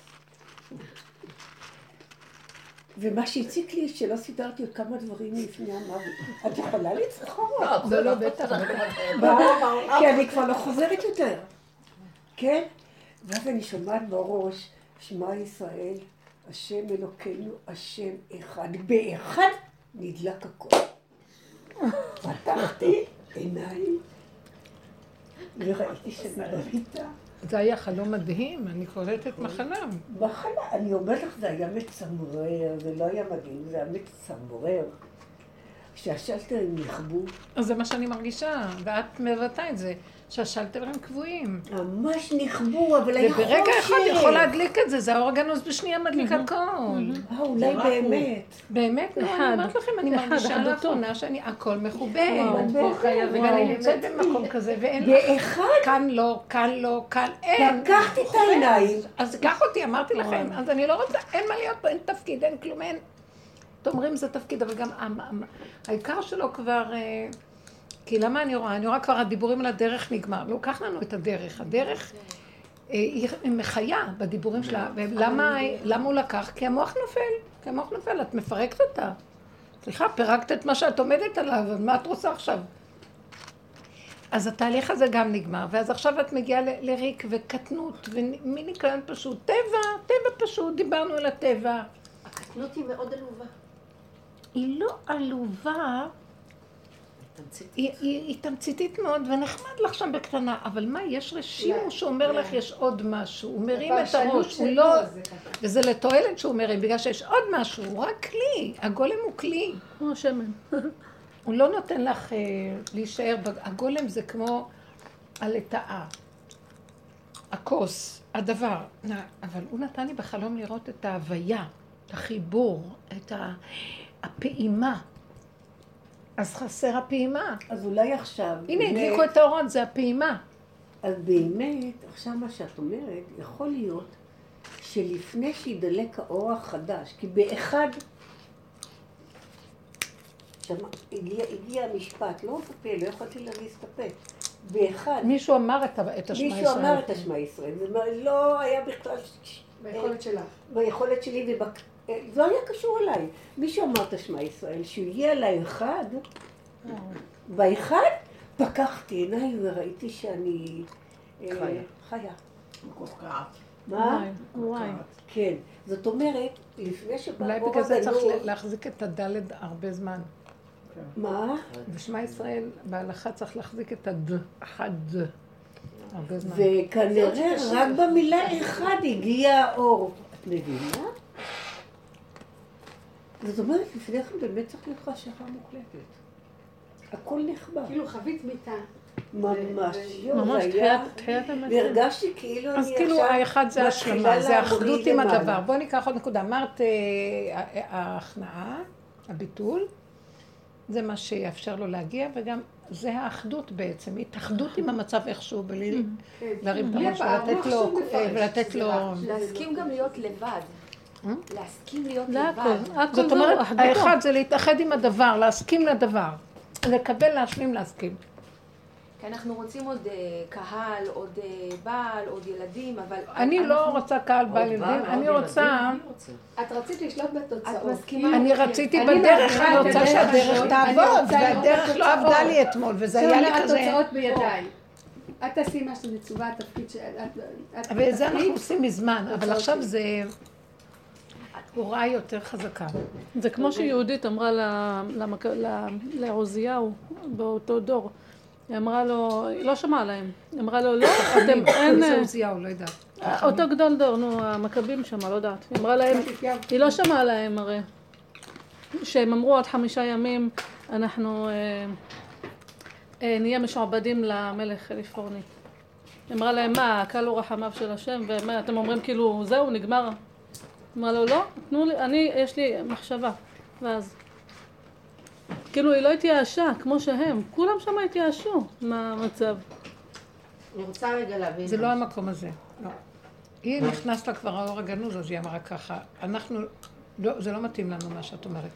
ומה שהציק לי, שלא סידרתי עוד כמה דברים לפני המוות. את יכולה לצחוק? לא, לא, בטח, בטח. מה? כי אני כבר לא חוזרת יותר. כן? ואז אני שומעת בראש, שמע ישראל, השם אלוקינו, השם אחד. באחד נדלק הכל. *laughs* פתחתי עיניים וראיתי במיטה. זה היה חלום מדהים, אני קולטת מחלם. מחלה, אני אומרת לך, זה היה מצמרר, זה לא היה מדהים, זה היה מצמרר. כשהשלטרים נכבו, אז זה מה שאני מרגישה, ואת מבטאה את זה, שהשלטרים קבועים. ממש נכבו, אבל היה חושך. וברגע אחד יכול להדליק את זה, זה האור הגנוז בשנייה מדליק הכל. אה, אולי באמת. באמת, נו, אני אומרת לכם, אני מרגישה. לאחרונה שאני, הכל מחובר. ואני נמצאת במקום כזה, ואין לך, כאן לא, כאן לא, כאן אין. לקחתי את העיניים. אז קח אותי, אמרתי לכם, אז אני לא רוצה, אין מה להיות פה, אין תפקיד, אין כלום, אין. אתם אומרים זה תפקיד, אבל גם העיקר שלו כבר, אה, כי למה אני רואה? אני רואה כבר הדיבורים על הדרך נגמר. לא, קח לנו את הדרך. הדרך אה, היא מחיה בדיבורים שלה, ולמה למה הוא לקח? כי המוח נופל, כי המוח נופל, את מפרקת אותה. סליחה, פירקת את מה שאת עומדת עליו, אז מה את רוצה עכשיו? אז התהליך הזה גם נגמר, ואז עכשיו את מגיעה לריק וקטנות, ומין ניקיון פשוט. טבע, טבע פשוט, דיברנו על הטבע. הקטנות היא מאוד עלובה. היא לא עלובה, היא, היא, היא תמציתית מאוד, ונחמד לך שם בקטנה, אבל מה, יש רשימו שאומר לך יש עוד משהו, הוא מרים את הראש, הוא לא... וזה לתועלת שהוא מרים, בגלל שיש עוד משהו, הוא רק כלי, הגולם הוא כלי. כמו שמן. *laughs* הוא לא נותן לך אה, להישאר, הגולם זה כמו הלטאה, הכוס, הדבר. אבל הוא נתן לי בחלום לראות את ההוויה, את החיבור, את הפעימה. אז חסר הפעימה. אז אולי עכשיו... הנה, הדליקו את האורות, זה הפעימה. אז באמת, עכשיו מה שאת אומרת, יכול להיות שלפני שידלק האור החדש, כי באחד, שמע, הגיע, הגיע המשפט, לא הפה, לא יכולתי להריס את הפה. באחד, מישהו אמר את השמע ישראל. מישהו אמר את השמע ישראל, זה לא היה בכלל ביכולת שלך. ביכולת שלי, ובק... זה לא היה קשור אליי. מישהו אמר את השמע ישראל, שהוא הגיע לאחד, באחד פקחתי עיניי וראיתי שאני אה, חיה. חיה. מה? וואי. כן. זאת אומרת, לפני שבא אולי בגלל זה צריך להחזיק את הדלת הרבה זמן. מה? בשמע ישראל, בהלכה צריך להחזיק את הד, אחד הרבה זמן. וכנראה רק במילה אחד הגיע האור. את מבינה? זאת אומרת, לפני כן באמת צריך להיות לך השערה מוחלטת. הכל נחבא. כאילו חבית מיטה. ממש. ממש זה תחיית היה- תחיית המת. והרגשתי כאילו אז אני כאילו עכשיו האחד זה השלמה, זה האחדות עם. הדבר. בואי ניקח עוד נקודה. אמרת אה, ההכנעה, הביטול, זה מה שיאפשר לו להגיע, וגם זה האחדות בעצם, התאחדות עם המצב איכשהו, בלי להרים את הראש הפער, ולתת לו. ולתת לו... להסכים גם להיות לבד. אה? להסכים להיות לבד. הכל זאת אומרת. האחד זה להתאחד עם הדבר, להסכים לדבר. לקבל, להשלים, להסכים. כי אנחנו רוצים עוד אה, קהל, עוד אה, בעל, עוד ילדים, אבל... אני לא רוצה קהל בעל ילדים, אני רוצה... את רצית לשלוט בתוצאות. את מסכימה? אני רציתי בדרך, אני את רוצה הדרך שהדרך תעבוד, והדרך לא. עבדה לי אתמול, וזה זה היה לי כזה... התוצאות בידיי. את תעשי מה שמצווה, התפקיד שאת... את- אבל את זה אנחנו עושים מזמן, אבל עכשיו. זה הוראה יותר חזקה. זה כמו שיהודית אמרה לעוזיהו באותו דור. היא אמרה לו, היא לא שמעה להם. היא אמרה לו, לא, *coughs* אתם, אין... זה עוזיהו, לא יודעת. אותו גדול דור, נו, המכבים שם, לא יודעת. היא אמרה להם, היא לא שמעה להם הרי. שהם אמרו עוד חמישה ימים, אנחנו אה, אה, נהיה משועבדים למלך אליפורני. היא אמרה להם, מה, כלו רחמיו של השם, ומה, אתם אומרים כאילו, זהו, נגמר. אמרה לו, לא, תנו לי, אני, יש לי מחשבה. ואז, כאילו, היא לא התייאשה, כמו שהם. כולם שם התייאשו מהמצב. אני רוצה רגע להבין. זה לא המקום הזה. לא. היא נכנס לה כבר האור הגנוז, אז היא אמרה ככה, אנחנו, לא, זה לא מתאים לנו מה שאת אומרת.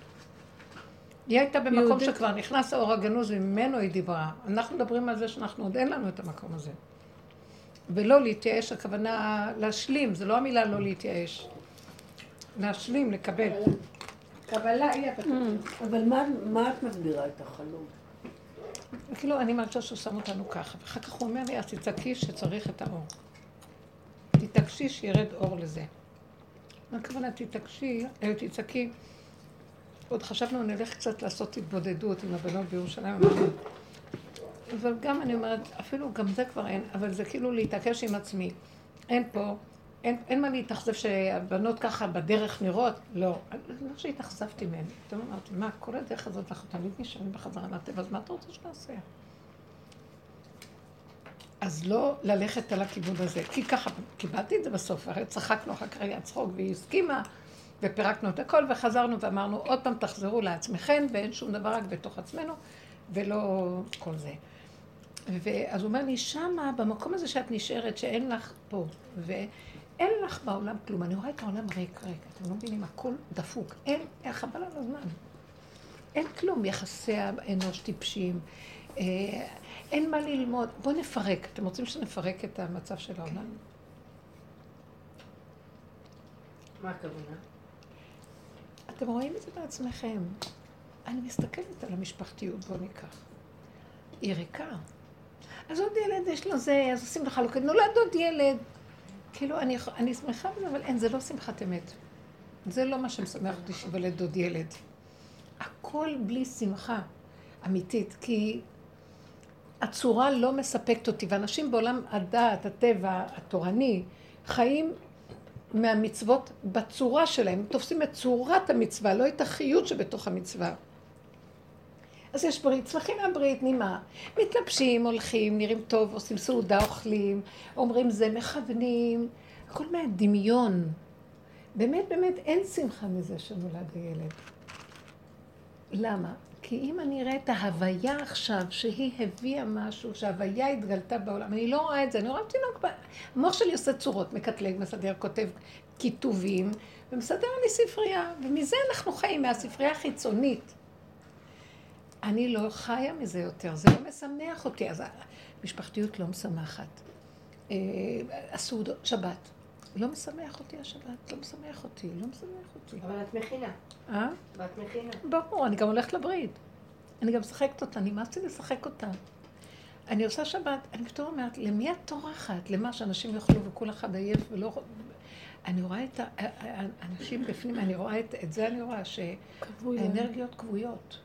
היא הייתה במקום יהודית. שכבר נכנס האור הגנוז וממנו היא דיברה. אנחנו מדברים על זה שאנחנו עוד אין לנו את המקום הזה. ולא להתייאש, הכוונה להשלים, זה לא המילה לא להתייאש. להשלים, לקבל. קבלה היא הפתוח. אבל מה- מה את מסבירה את החלום? כאילו, אני מרגישה שהוא שם אותנו ככה, ואחר כך הוא אומר לי, אז תצעקי שצריך את האור. תתעקשי שירד אור לזה. מה הכוונה תתעקשי, אה, תצעקי. עוד חשבנו נלך קצת לעשות התבודדות עם הבנות בירושלים. אבל גם אני אומרת, אפילו גם זה כבר אין, אבל זה כאילו להתעקש עם עצמי. אין פה, אין, אין מה להתאכזב שהבנות ככה בדרך נראות, לא. לא שהתאכזבתי מהן. פתאום אמרתי, מה, כל הדרך הזאת אנחנו תמיד נשארים בחזרה לטבע, אז מה אתה רוצה שנעשה? אז לא ללכת על הכיוון הזה, כי ככה, קיבלתי את זה בסוף, הרי צחקנו אחר כך היה צחוק והיא הסכימה, ופירקנו את הכל וחזרנו ואמרנו עוד פעם תחזרו לעצמכם ואין שום דבר רק בתוך עצמנו ולא כל זה. ואז הוא אומר לי, שמה, במקום הזה שאת נשארת, שאין לך פה, ואין לך בעולם כלום, אני רואה את העולם ריק, ריק, אתם לא מבינים, הכל דפוק, אין, אין חבל על הזמן. אין כלום, יחסי האנוש טיפשים, אה, אין מה ללמוד. בואו נפרק. אתם רוצים שנפרק את המצב של העולם? מה הכוונה? אתם רואים את זה בעצמכם. אני מסתכלת על המשפחתיות, בואו ניקח. היא ריקה. אז עוד ילד יש לו זה, אז עושים לך לו, נולד עוד ילד. כאילו, אני, אני שמחה בזה, אבל אין, זה לא שמחת אמת. זה לא מה שמשמח אותי שיוולד עוד ילד. הכל בלי שמחה אמיתית, כי הצורה לא מספקת אותי, ואנשים בעולם הדעת, הטבע, התורני, חיים מהמצוות בצורה שלהם, תופסים את צורת המצווה, לא את החיות שבתוך המצווה. אז יש ברית, שמחים מהברית, ממה? מתלבשים, הולכים, נראים טוב, עושים סעודה, אוכלים, אומרים זה, מכוונים, הכל מהדמיון. באמת, באמת, אין שמחה מזה שנולד הילד. למה? כי אם אני אראה את ההוויה עכשיו, שהיא הביאה משהו, שההוויה התגלתה בעולם, אני לא רואה את זה, אני רואה תינוק, ב- המוח שלי עושה צורות, מקטלג, מסדר, כותב כיתובים, ומסדר לי ספרייה, ומזה אנחנו חיים, מהספרייה החיצונית. אני לא חיה מזה יותר, זה לא משמח אותי, אז המשפחתיות לא משמחת. אה, הסעודות, שבת. לא משמח אותי השבת, לא משמח אותי, לא משמח אותי. אבל את מכינה. אה? ואת מכינה. ברור, אני גם הולכת לברית. אני גם משחקת אותה, נמאס לי לשחק אותה. אני עושה שבת, אני פתאום אומרת, למי את טורחת? למה שאנשים יאכלו וכל אחד עייף ולא... אני רואה את האנשים בפנים, אני רואה את, את זה, אני רואה. שהאנרגיות כבויות.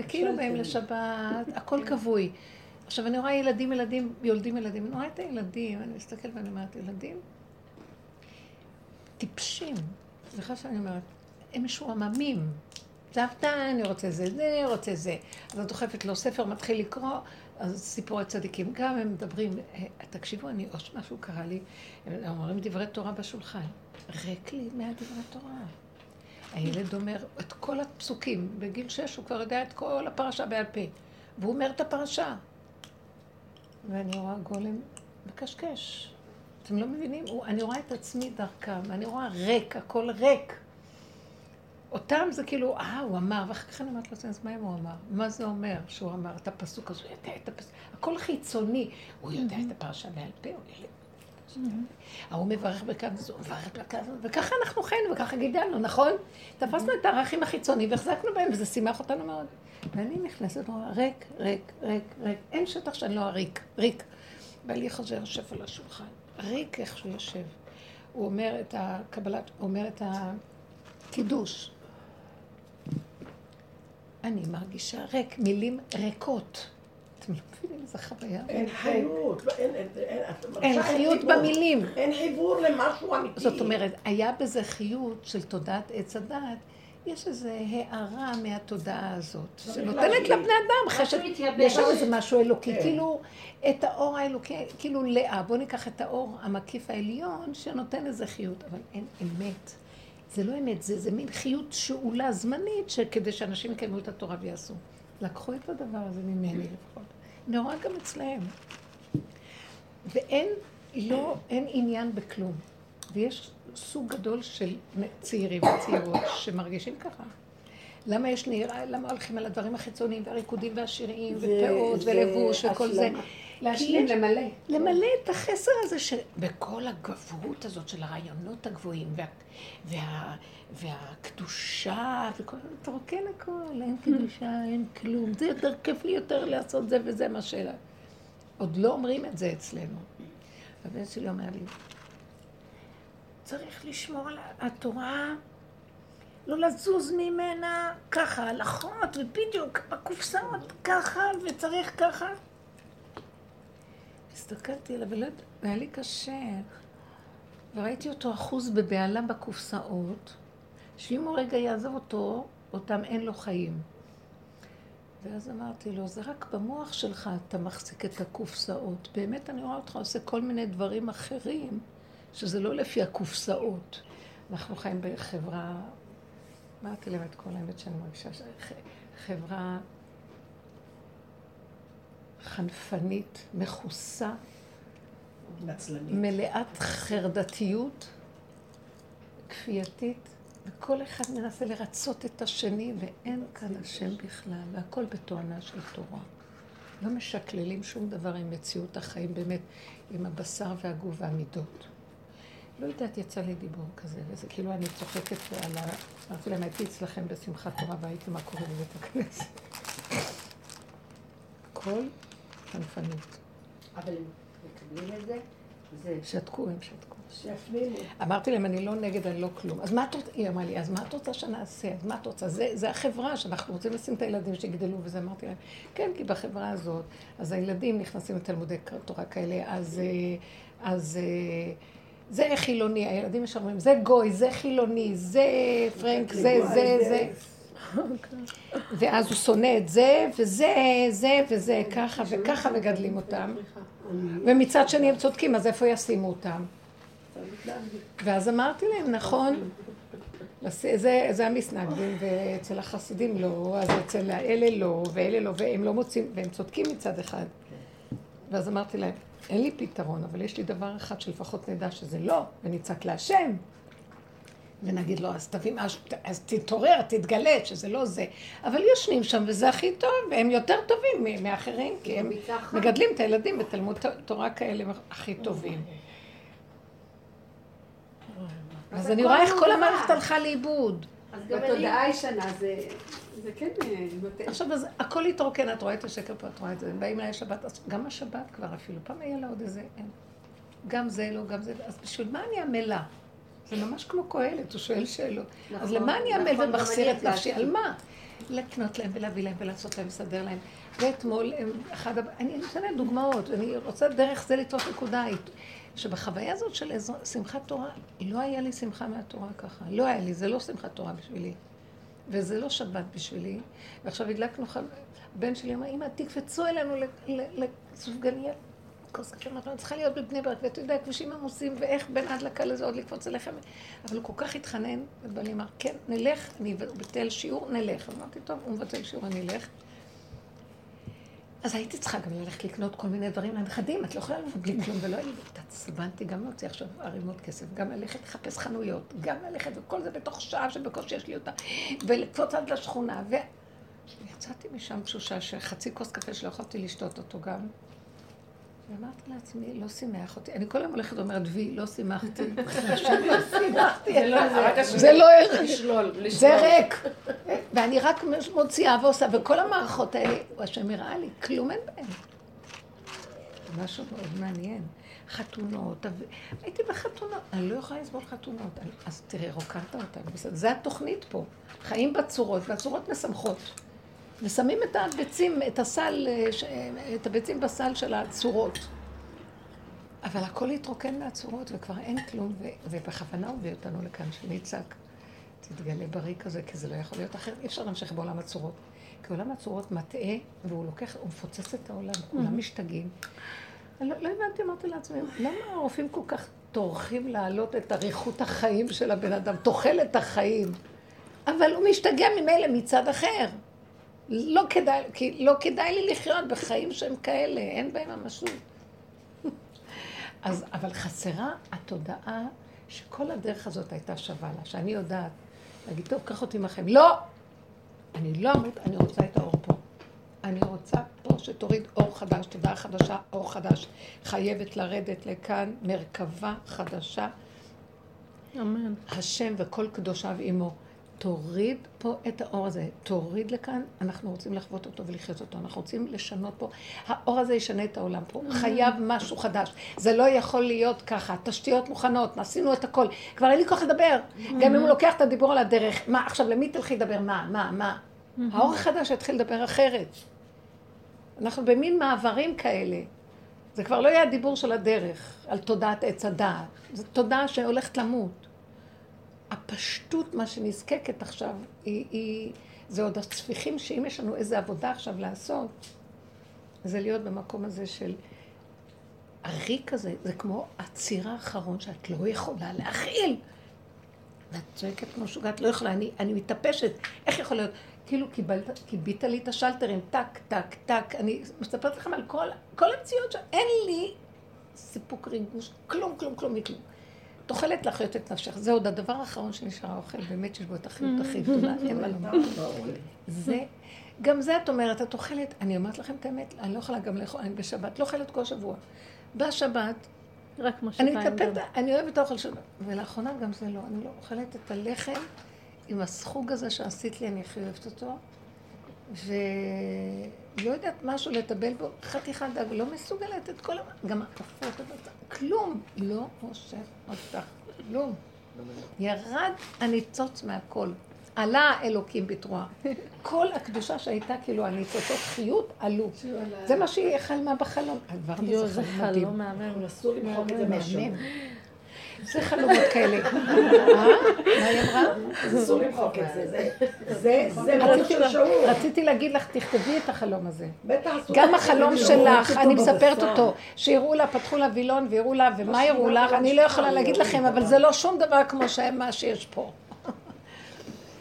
וכאילו באים לשבת, הכל כבוי. עכשיו, אני רואה ילדים, ילדים, יולדים ילדים, אני רואה את הילדים, אני מסתכלת ואני אומרת, ילדים טיפשים. סליחה שאני אומרת, הם משועממים. סבתא, אני רוצה זה, זה, רוצה זה. אז את דוחפת לו ספר, מתחיל לקרוא, אז סיפורי צדיקים. גם הם מדברים, אה, תקשיבו, אני, עוד משהו קרה לי, הם אומרים דברי תורה בשולחן. ריק לי מהדברי תורה. הילד אומר את כל הפסוקים, בגיל שש הוא כבר יודע את כל הפרשה בעל פה. והוא אומר את הפרשה. ואני רואה גולם מקשקש. אתם לא מבינים? הוא- אני רואה את עצמי דרכם, אני רואה ריק, הכל ריק. אותם זה כאילו, אה, הוא אמר, ואחר כך אני אומרת לעצמי, אז מה אם הוא אמר? מה זה אומר שהוא אמר את הפסוק הזה? הוא יודע את הפסוק, הכל חיצוני. הוא יודע את הפרשה בעל פה, הוא ילד. ההוא מברך בכאן וזו, מברך בכאן וזו, וככה אנחנו חיינו, וככה גידלנו, נכון? תפסנו את הערכים החיצוניים והחזקנו בהם, וזה שימח אותנו מאוד. ואני נכנסת ורואה, ריק, ריק, ריק, ריק. אין שטח שאני לא אריק, ריק. בעלי חוזר יושב על השולחן, ריק איך שהוא יושב. הוא אומר את הקבלת, הוא אומר את הקידוש. אני מרגישה ריק, מילים ריקות. אתם לא מבינים איזה חוויה? אין חיות, אין, חיות. במילים. אין חיבור למשהו אמיתי. זאת אומרת, היה בזה חיות של תודעת עץ הדעת, יש איזו הערה מהתודעה הזאת, שנותנת. לבני אדם חשב. יש שם איזה משהו אלוקי, כן. כאילו את האור האלוקי, כאילו לאה, בואו ניקח את האור המקיף העליון שנותן איזה חיות, אבל אין אמת. זה לא אמת, זה, זה מין חיות שאולה זמנית, שכדי שאנשים יקיימו את התורה ויעשו. לקחו את הדבר הזה ממני לפחות. רואה גם אצלהם. ואין, לא, אין עניין בכלום. ויש סוג גדול של צעירים וצעירות שמרגישים ככה. למה יש נהירה, למה הולכים על הדברים החיצוניים והריקודים והשירים זה- ופאות ולבוש וכל זה? להשלים, למלא. למלא את החסר הזה שבכל הגבהות הזאת של הרעיונות הגבוהים וה, וה, והקדושה וכל אתה רוקן הכל, אין קדושה, אין כלום. זה יותר כיף לי יותר לעשות זה וזה מה ש... עוד לא אומרים את זה אצלנו. הבן שלי אומר לי, צריך לשמור על התורה, לא לזוז ממנה ככה, הלכות, ובדיוק בקופסאות ככה, וצריך ככה. הסתכלתי עליו, והיה לי קשה. וראיתי אותו אחוז בבהלה בקופסאות, שאם הוא רגע יעזוב אותו, אותם אין לו חיים. ואז אמרתי לו, זה רק במוח שלך אתה מחזיק את הקופסאות. באמת אני רואה אותך עושה כל מיני דברים אחרים, שזה לא לפי הקופסאות. אנחנו חיים בחברה, אמרתי להם את כל האמת שאני מרגישה, חברה חנפנית, מכוסה, נצלנית. מלאת חרדתיות, כפייתית, וכל אחד מנסה לרצות את השני, ואין כאן השם בכלל, והכל בתואנה של תורה. לא משקללים שום דבר עם מציאות החיים, באמת, עם הבשר והגוף והמידות. לא יודעת, יצא לי דיבור כזה, וזה כאילו אני צוחקת על ה... אמרתי להם, הייתי אצלכם בשמחת תורה והייתי מה קורה בבית הכנסת. *laughs* הכל חנפנית. אבל מקבלים את זה? זה... שתקו, הם שתקו. שיפנימו. אמרתי להם, אני לא נגד, אני לא כלום. אז מה את רוצה, היא אמרה לי, אז מה את רוצה שנעשה? אז מה את רוצה? זה, זה החברה שאנחנו רוצים לשים את הילדים שיגדלו, וזה אמרתי להם, כן, כי בחברה הזאת, אז הילדים נכנסים לתלמודי תורה כאלה, אז, אה, אז אה, זה חילוני, הילדים יש אומרים, זה גוי, זה חילוני, זה פרנק, זה, זה, זה. ואז הוא שונא את זה, וזה, זה, וזה, ככה וככה מגדלים אותם. ומצד שני הם צודקים, אז איפה ישימו אותם? ואז אמרתי להם, נכון, זה המסנגדים, ואצל החסידים לא, אז אצל האלה לא, ואלה לא, והם לא מוצאים, והם צודקים מצד אחד. ואז אמרתי להם, אין לי פתרון, אבל יש לי דבר אחד שלפחות נדע שזה לא, ונצעק להשם. ונגיד לו, אז תביא משהו, אז תתעורר, תתגלה, שזה לא זה. אבל יושנים שם, וזה הכי טוב, והם יותר טובים מאחרים, כי הם. מגדלים את הילדים בתלמוד תורה כאלה הכי טובים. אז אני רואה איך כל. המערכת הלכה לאיבוד. אז גם אני... בתודעה הישנה זה, זה כן אה. עכשיו, אז הכל התרוקן, את רואה את השקר פה, את רואה את זה, הם באים אליי שבת, אז גם השבת כבר אפילו, פעם היה לה עוד איזה. גם זה לא, גם זה. אז בשביל מה אני עמלה? זה ממש כמו קהלת, הוא שואל שאלות. אז נכון, למה אני נכון, עמל גם ומחסיר את נפשי? על מה? לקנות להם ולהביא להם ולעשות להם, לסדר להם. ואתמול, הם, אחד, הב- אני נותנת להם דוגמאות, אני רוצה דרך זה לתפוס נקודה, שבחוויה הזאת של עזר- שמחת תורה, לא היה לי שמחה מהתורה ככה. לא היה לי, זה לא שמחת תורה בשבילי. וזה לא שבת בשבילי. ועכשיו הדלקנו, ח... הבן שלי אמר, אמא, תקפצו אלינו לסופגניה. כוס קפה, אמרתי לו, אני צריכה להיות בבני ברק, ואתה יודע, כבישים עמוסים, ואיך בין הדלקה לזה עוד לקפוץ אליכם. אבל הוא כל כך התחנן, ובעלי אמר, כן, נלך, אני אבטל שיעור, נלך. אמרתי, טוב, הוא מבטל שיעור, אני אלך. אז הייתי צריכה גם ללכת לקנות כל מיני דברים לנכדים, את לא יכולה לבוא בלי כלום, ולא היה לי, התעצבנתי גם להוציא עכשיו ערימות כסף, גם ללכת לחפש חנויות, גם ללכת, וכל זה בתוך שעה שבקושי יש לי אותה, ולקפוץ עד לשכונה, ו... יצאתי משם תשושה שחצי כוס קפה שלא יכולתי לשתות אותו גם. ואמרתי לעצמי, לא שימח אותי. אני כל היום הולכת ואומרת, וי, לא שימחתי. *laughs* *laughs* לא שימחתי. זה לא ערך. לשלול. זה ריק. ואני רק מוציאה ועושה, וכל המערכות האלה, הוא השם הראה לי, כלום אין בהן. משהו מאוד מעניין. חתונות, הייתי בחתונות, אני לא יכולה לסבול חתונות. אז תראה, רוקנת אותנו. זה התוכנית פה. חיים בצורות, והצורות משמחות. ושמים את הביצים, את הסל, אה, ש- את הביצים בסל של הצורות. אבל הכל התרוקן מהצורות וכבר אין כלום, ו- ובכוונה הוא הביא אותנו לכאן, שנצעק, תתגלה בריא כזה, כי זה לא יכול להיות אחרת. אי אפשר להמשיך בעולם הצורות. כי עולם הצורות מטעה, והוא לוקח, הוא מפוצץ את העולם, כולם משתגעים. אני לא, לא הבנתי, אמרתי לעצמי, למה הרופאים כל כך טורחים להעלות את אריכות החיים של הבן אדם, תוחלת החיים? אבל הוא משתגע ממילא מצד אחר. לא כדאי, כי לא כדאי לי לחיות בחיים שהם כאלה, אין בהם ממשות. אז, אבל חסרה התודעה שכל הדרך הזאת הייתה שווה לה, שאני יודעת להגיד, טוב, קח אותי מכם. לא! אני לא אמות, אני רוצה את האור פה. אני רוצה פה שתוריד אור חדש, תודעה חדשה, אור חדש. חייבת לרדת לכאן מרכבה חדשה. אמן. השם וכל קדושיו עמו. תוריד פה את האור הזה, תוריד לכאן, אנחנו רוצים לחוות אותו ולחיות אותו, אנחנו רוצים לשנות פה. האור הזה ישנה את העולם פה, חייב משהו חדש. זה לא יכול להיות ככה, תשתיות מוכנות, עשינו את הכל, כבר אין לי כוח לדבר. גם אם הוא לוקח את הדיבור על הדרך, מה, עכשיו למי תלכי לדבר? מה, מה, מה? האור החדש יתחיל לדבר אחרת. אנחנו במין מעברים כאלה. זה כבר לא יהיה הדיבור של הדרך, על תודעת עץ הדעת. זו תודעה שהולכת למות. הפשטות, מה שנזקקת עכשיו, היא, היא, זה עוד הצפיחים שאם יש לנו איזו עבודה עכשיו לעשות, זה להיות במקום הזה של הריק הזה, זה כמו הציר האחרון שאת לא יכולה להכיל. ואת צועקת כמו שוגעת, לא יכולה, אני, אני מתאפשת, איך יכול להיות? כאילו קיבלת, קיבית לי את השלטרים, טק, טק, טק, אני מספרת לכם על כל, כל המציאות שאין לי סיפוק ריגוש, כלום, כלום, כלום, מכלום. תאכלת להחיות את נפשך. זה עוד הדבר האחרון שנשאר האוכל, באמת שיש בו את החיות הכי גדולה, אין מה לומר. זה, גם זה את אומרת, את אוכלת, אני אומרת לכם את האמת, אני לא יכולה גם לאכול, אני בשבת, לא אוכלת כל שבוע. בשבת, רק מה אני מתאפקת. אני אוהבת האוכל של... ולאחרונה גם זה לא, אני לא אוכלת את הלחם עם הסחוג הזה שעשית לי, אני הכי אוהבת אותו. ולא יודעת משהו לטבל בו, חתיכת דג, לא מסוגלת את כל ה... גם הקפות, כלום לא מושך אותך, כלום. ירד הניצוץ מהכל. עלה האלוקים בתרועה. כל הקדושה שהייתה כאילו הניצוצות חיות עלו. זה מה שהיא חלמה בחלום. עברנו יואו, זה זה חלום מדהים. חלום מהמם. אסור למחוק את זה מהשם. זה חלומות כאלה. אה? מה היא אמרה? אסור למחוק את זה. זה- רציתי של שאול. רציתי להגיד לך, תכתבי את החלום הזה. בטח גם החלום. שלך, אני מספרת. אותו, שיראו לה, פתחו לה וילון ויראו לה, ומה לא יראו לך, אני לא יכולה להגיד לכם, אבל. זה לא שום דבר כמו מה שיש פה.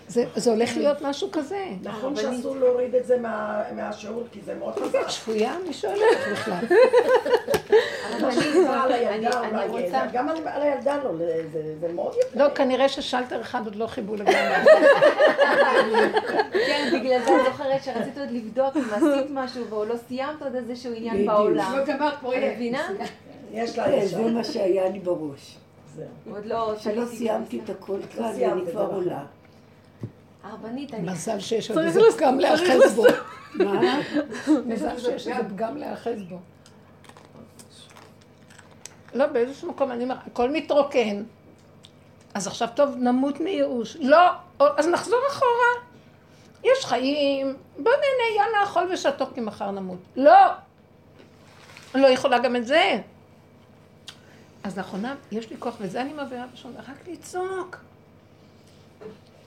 זה זה הולך להיות משהו כזה. נכון שאסור להוריד את זה מה- מהשיעור, כי זה מאוד חזק. את שפויה? מי שואל אותך בכלל? אני- *laughs* אני רוצה- גם על הילדה לא, זה- מאוד יפה. לא, כנראה ששלטר אחד עוד לא חיבו לגמרי. *laughs* כן, בגלל זה את זוכרת שרצית עוד לבדוק אם עשית משהו ועוד לא סיימת עוד איזשהו עניין בדיוק. בעולם. לא גמרת את פרויקט. מבינה? יש לה כן, ישר. זה מה שהיה לי בראש. זהו. עוד לא... שלא סיימתי גם את הכל כאן, לא ואני את כבר עולה. הרבנית, אני... מזל שיש עוד צריך איזה פגם צריך להיאחז בו. מה? מזל שיש איזה פגם להיאחז בו. לא, באיזשהו מקום אני אומרת, הכל מתרוקן. אז עכשיו טוב, נמות מייאוש. לא, אז נחזור אחורה. יש חיים, בוא נהנה, יאללה, אכול ושתו, כי מחר נמות. לא! לא יכולה גם את זה. אז לאחרונה, יש לי כוח, וזה אני מעבירה בשום רק לצעוק.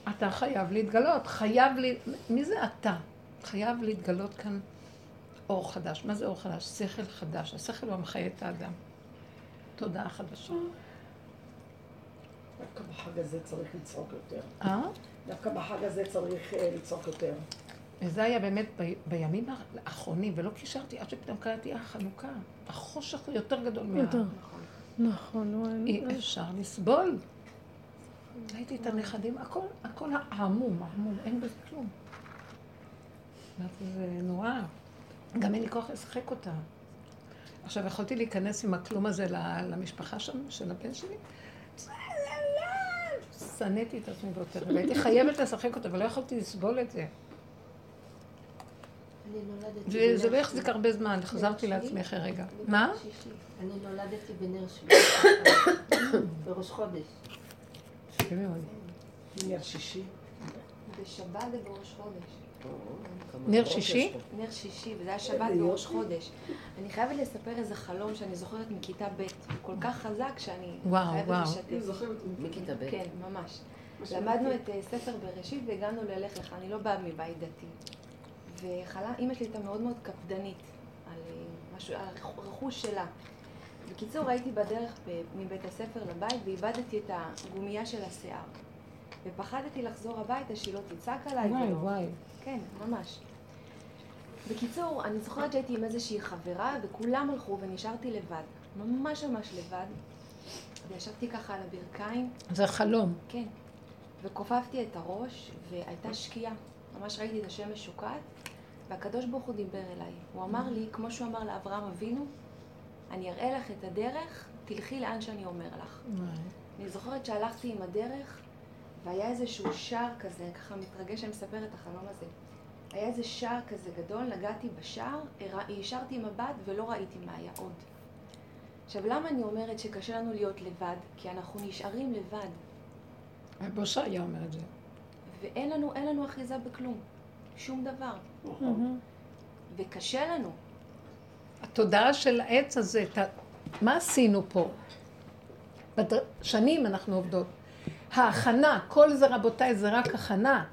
אתה חייב להתגלות, חייב ל... מי זה אתה? חייב להתגלות כאן אור חדש. מה זה אור חדש? שכל חדש. השכל הוא המחיה את האדם. תודעה חדשה. דווקא בחג הזה צריך לצעוק יותר. אה? דווקא בחג הזה צריך אה, לצעוק יותר. וזה היה באמת ב... בימים האחרונים, ולא קישרתי עד שפתאום קראתי החנוכה. החושך הוא יותר גדול מה... יותר. נכון, וואי, אי אפשר לסבול. ראיתי את הנכדים, הכל, הכל העמום, העמום, אין בזה כלום. אמרתי, זה נורא. גם אין לי כוח לשחק אותה. עכשיו, יכולתי להיכנס עם הכלום הזה למשפחה שם, של הבן שלי? זה לא... שנאתי את עצמי ביותר, והייתי חייבת לשחק אותה, ולא יכולתי לסבול את זה. וזה לא יחזיק הרבה זמן, חזרתי לעצמי אחרי רגע. מה? אני נולדתי בנר שביעי. *coughs* בראש חודש. יפה מאוד. נר שישי. בשבת ובראש חודש. נר שישי? נר שישי, וזה היה שבת בראש חודש. אני חייבת לספר איזה חלום שאני זוכרת מכיתה ב', הוא כל כך חזק שאני וואו, חייבת וואו. לשתף. מכיתה ב'. כן, ממש. למדנו את אה, ספר בראשית והגענו ללך לך, אני לא באה מבית דתי. ואימא שלי הייתה מאוד מאוד קפדנית על אה, משהו, הרכוש שלה. בקיצור, הייתי בדרך מבית הספר לבית ואיבדתי את הגומייה של השיער. ופחדתי לחזור הביתה שהיא לא תצעק עליי. וואי, ולא- וואי. כן, ממש. בקיצור, אני זוכרת שהייתי עם איזושהי חברה וכולם הלכו ונשארתי לבד. ממש ממש לבד. וישבתי ככה על הברכיים, זה חלום. כן. וכופפתי את הראש והייתה שקיעה. ממש ראיתי את השמש שוקעת, והקדוש ברוך הוא דיבר אליי. הוא אמר לי, כמו שהוא אמר לאברהם אבינו, אני אראה לך את הדרך, תלכי לאן שאני אומר לך. אני זוכרת שהלכתי עם הדרך, והיה איזשהו שער כזה, ככה מתרגש שאני מספרת את החלום הזה. היה איזה שער כזה גדול, נגעתי בשער, השארתי מבט ולא ראיתי מה היה עוד. עכשיו, למה אני אומרת שקשה לנו להיות לבד? כי אנחנו נשארים לבד. בושה היה אומר את זה. ואין לנו, לנו אחיזה בכלום. שום דבר. וקשה לנו. התודעה של העץ הזה, ת... מה עשינו פה? בד... שנים אנחנו עובדות. ההכנה, כל זה רבותיי זה רק הכנה.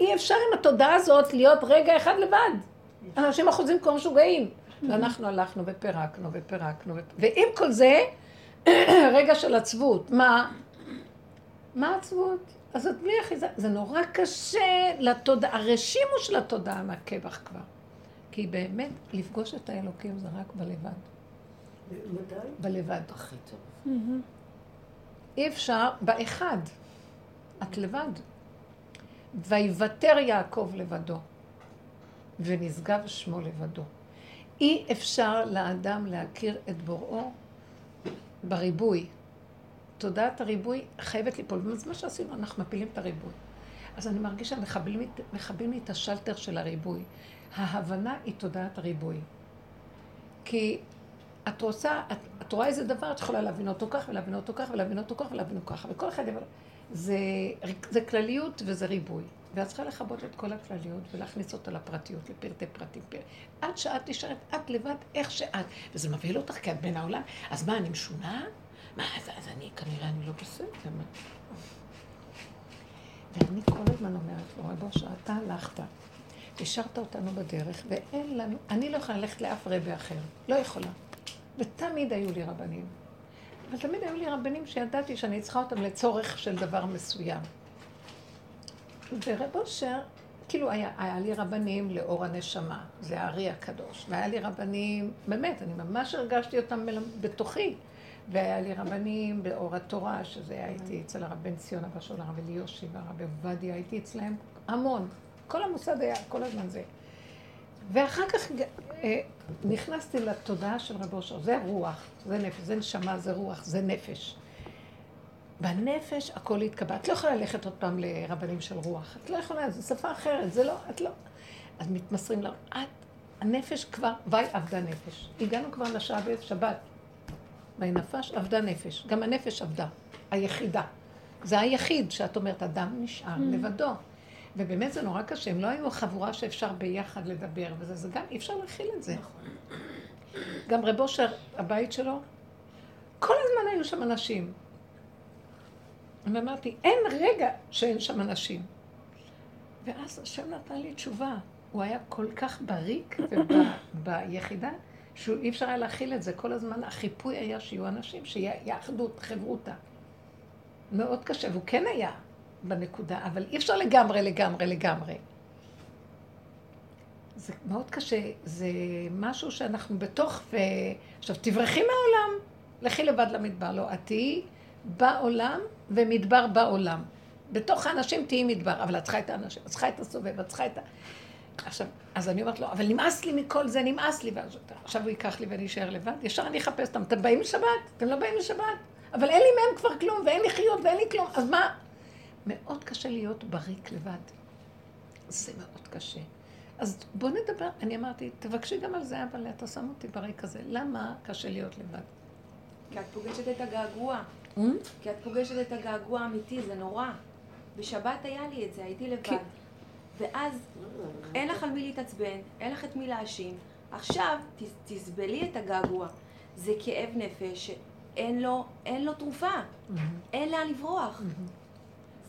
אי אפשר עם התודעה הזאת להיות רגע אחד לבד. אנשים אחוזים כמו משוגעים. ואנחנו הלכנו ופירקנו ופירקנו, ופ... ועם כל זה, *clears throat* רגע של עצבות. מה? מה עצבות? אז את בלי אחיזה. זה נורא קשה לתודעה, הרשימו של התודעה מהקבח כבר. כי באמת, לפגוש את האלוקים זה רק בלבד. מתי? בלבד. הכי טוב. אי אפשר, באחד. את לבד. ויוותר יעקב לבדו, ונשגב שמו לבדו. אי אפשר לאדם להכיר את בוראו בריבוי. תודעת הריבוי חייבת ליפול. וזה מה שעשינו, אנחנו מפילים את הריבוי. אז אני מרגישה, מכבים, מכבים לי את השלטר של הריבוי. ההבנה היא תודעת הריבוי. כי את רוצה, את, את רואה איזה דבר, את יכולה להבין אותו כך, ולהבין אותו כך, ולהבין אותו כך, ולהבין אותו ככה. וכל אחד יבוא... זה, זה כלליות וזה ריבוי. ואת צריכה לכבות את כל הכלליות ולהכניס אותה לפרטיות, לפרטי פרטים. פר... עד שאת נשארת, את לבד, איך שאת. וזה מבהיל אותך כי את בין העולם. אז מה, אני משונה? מה, אז, אז אני, כנראה אני לא בסדר. ואני כל הזמן אומרת לו, רבו, שאתה הלכת, השארת אותנו בדרך, ואין לנו, אני לא יכולה ללכת לאף רבי אחר, לא יכולה. ותמיד היו לי רבנים. אבל תמיד היו לי רבנים שידעתי שאני צריכה אותם לצורך של דבר מסוים. ורב אושר, כאילו היה, היה לי רבנים לאור הנשמה, זה הארי הקדוש, והיה לי רבנים, באמת, אני ממש הרגשתי אותם בתוכי, והיה לי רבנים באור התורה, שזה היה איתי אצל הרב בן ציון, אבא של הרב אליושי והרב עובדיה, הייתי אצלהם המון. כל המוסד היה כל הזמן זה. ואחר כך אה, נכנסתי לתודעה של רב אושר, זה רוח, זה נפש, זה נשמה, זה רוח, זה נפש. בנפש הכל התקבע. את לא יכולה ללכת עוד פעם לרבנים של רוח. את לא יכולה, זו שפה אחרת, זה לא, את לא. אז מתמסרים לה, את, הנפש כבר, ויי עבדה נפש. הגענו כבר לשעה בשבת. ויהי נפש עבדה נפש. גם הנפש עבדה, היחידה. זה היחיד שאת אומרת, אדם נשאר mm. לבדו. ובאמת זה נורא קשה, הם לא היו חבורה שאפשר ביחד לדבר וזה, זה גם, אי אפשר להכיל את זה. נכון. גם רב אושר, הבית שלו, כל הזמן היו שם אנשים. ואמרתי, אין רגע שאין שם אנשים. ואז השם נתן לי תשובה. הוא היה כל כך בריק ביחידה, שאי אפשר היה להכיל את זה. כל הזמן החיפוי היה שיהיו אנשים, שיהיה אחדות, חברותה. מאוד קשה, והוא כן היה בנקודה, אבל אי אפשר לגמרי, לגמרי, לגמרי. זה מאוד קשה, זה משהו שאנחנו בתוך, ו... עכשיו תברחי מהעולם, לכי לבד למדבר, לא, את תהיי בעולם ומדבר בעולם. בתוך האנשים תהיי מדבר, אבל את צריכה את האנשים, את צריכה את הסובב, את צריכה את ה... עכשיו, אז אני אומרת לו, אבל נמאס לי מכל זה, נמאס לי. ואז עכשיו הוא ייקח לי ואני אשאר לבד, ישר אני אחפש אותם. אתם באים לשבת? אתם לא באים לשבת? אבל אין לי מהם כבר כלום, ואין לי חיות ואין לי כלום, אז מה? מאוד קשה להיות בריק לבד. זה מאוד קשה. אז בוא נדבר, אני אמרתי, תבקשי גם על זה, אבל אתה שם אותי בריק הזה. למה קשה להיות לבד? כי את פוגשת את הגעגוע. Hmm? כי את פוגשת את הגעגוע האמיתי, זה נורא. בשבת היה לי את זה, הייתי לבד. ואז אין לך על מי להתעצבן, אין לך את מי להאשים. עכשיו תסבלי את הגעגוע. זה כאב נפש שאין לו, לו תרופה. Mm-hmm. אין לאן לברוח.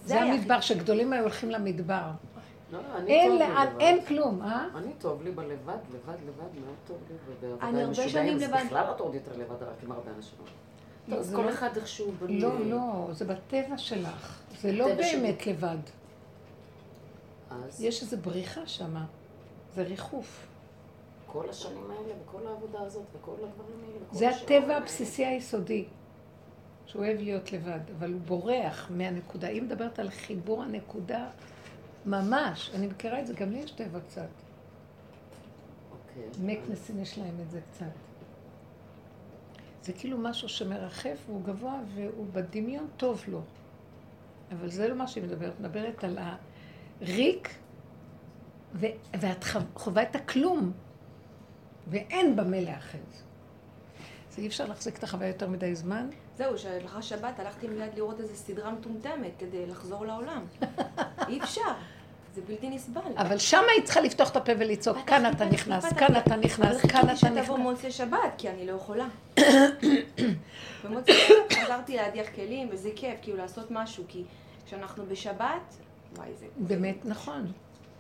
זה המדבר, שגדולים היו הולכים למדבר. לא, אני אין לאן. אין כלום, אה? אני טוב לי בלבד, לבד, לבד, מאוד טוב לי. ובעבודה אני עם הרבה משוגעים, שנים זה לבד. בכלל את עוד יותר לבד, רק עם הרבה אנשים. לא, אז זה כל לא- אחד איכשהו בונה... לא, לא, זה בטבע שלך. זה לא. באמת לבד. יש איזו בריחה שמה. זה ריחוף. כל השנים האלה, וכל העבודה הזאת, וכל הדברים האלה, וכל זה הטבע. הבסיסי היסודי. שהוא אוהב להיות לבד, אבל הוא בורח מהנקודה. היא מדברת על חיבור הנקודה ממש. אני מכירה את זה, גם לי יש טבע קצת. אוקיי. מקנסים יש להם את זה קצת. זה כאילו משהו שמרחף והוא גבוה והוא בדמיון טוב לו. אבל זה לא מה שהיא מדברת, מדברת על הריק, ו- ואת חו- חווה את הכלום, ואין במילא אחר. זה אי אפשר להחזיק את החוויה יותר מדי זמן. זהו, שלאחר שבת הלכתי מיד לראות איזה סדרה מטומטמת כדי לחזור לעולם. *laughs* אי אפשר, זה בלתי נסבל. אבל שמה היא צריכה לפתוח את הפה ולצעוק, כאן אתה נכנס, כאן אתה נכנס, כאן אבל אתה חיכיתי נכנס. שתבוא מוצאי שבת, כי אני לא יכולה. *coughs* במוצאי שבת חזרתי להדיח כלים, וזה כיף, כאילו לעשות משהו, כי כשאנחנו בשבת, וואי, זה... באמת נכון,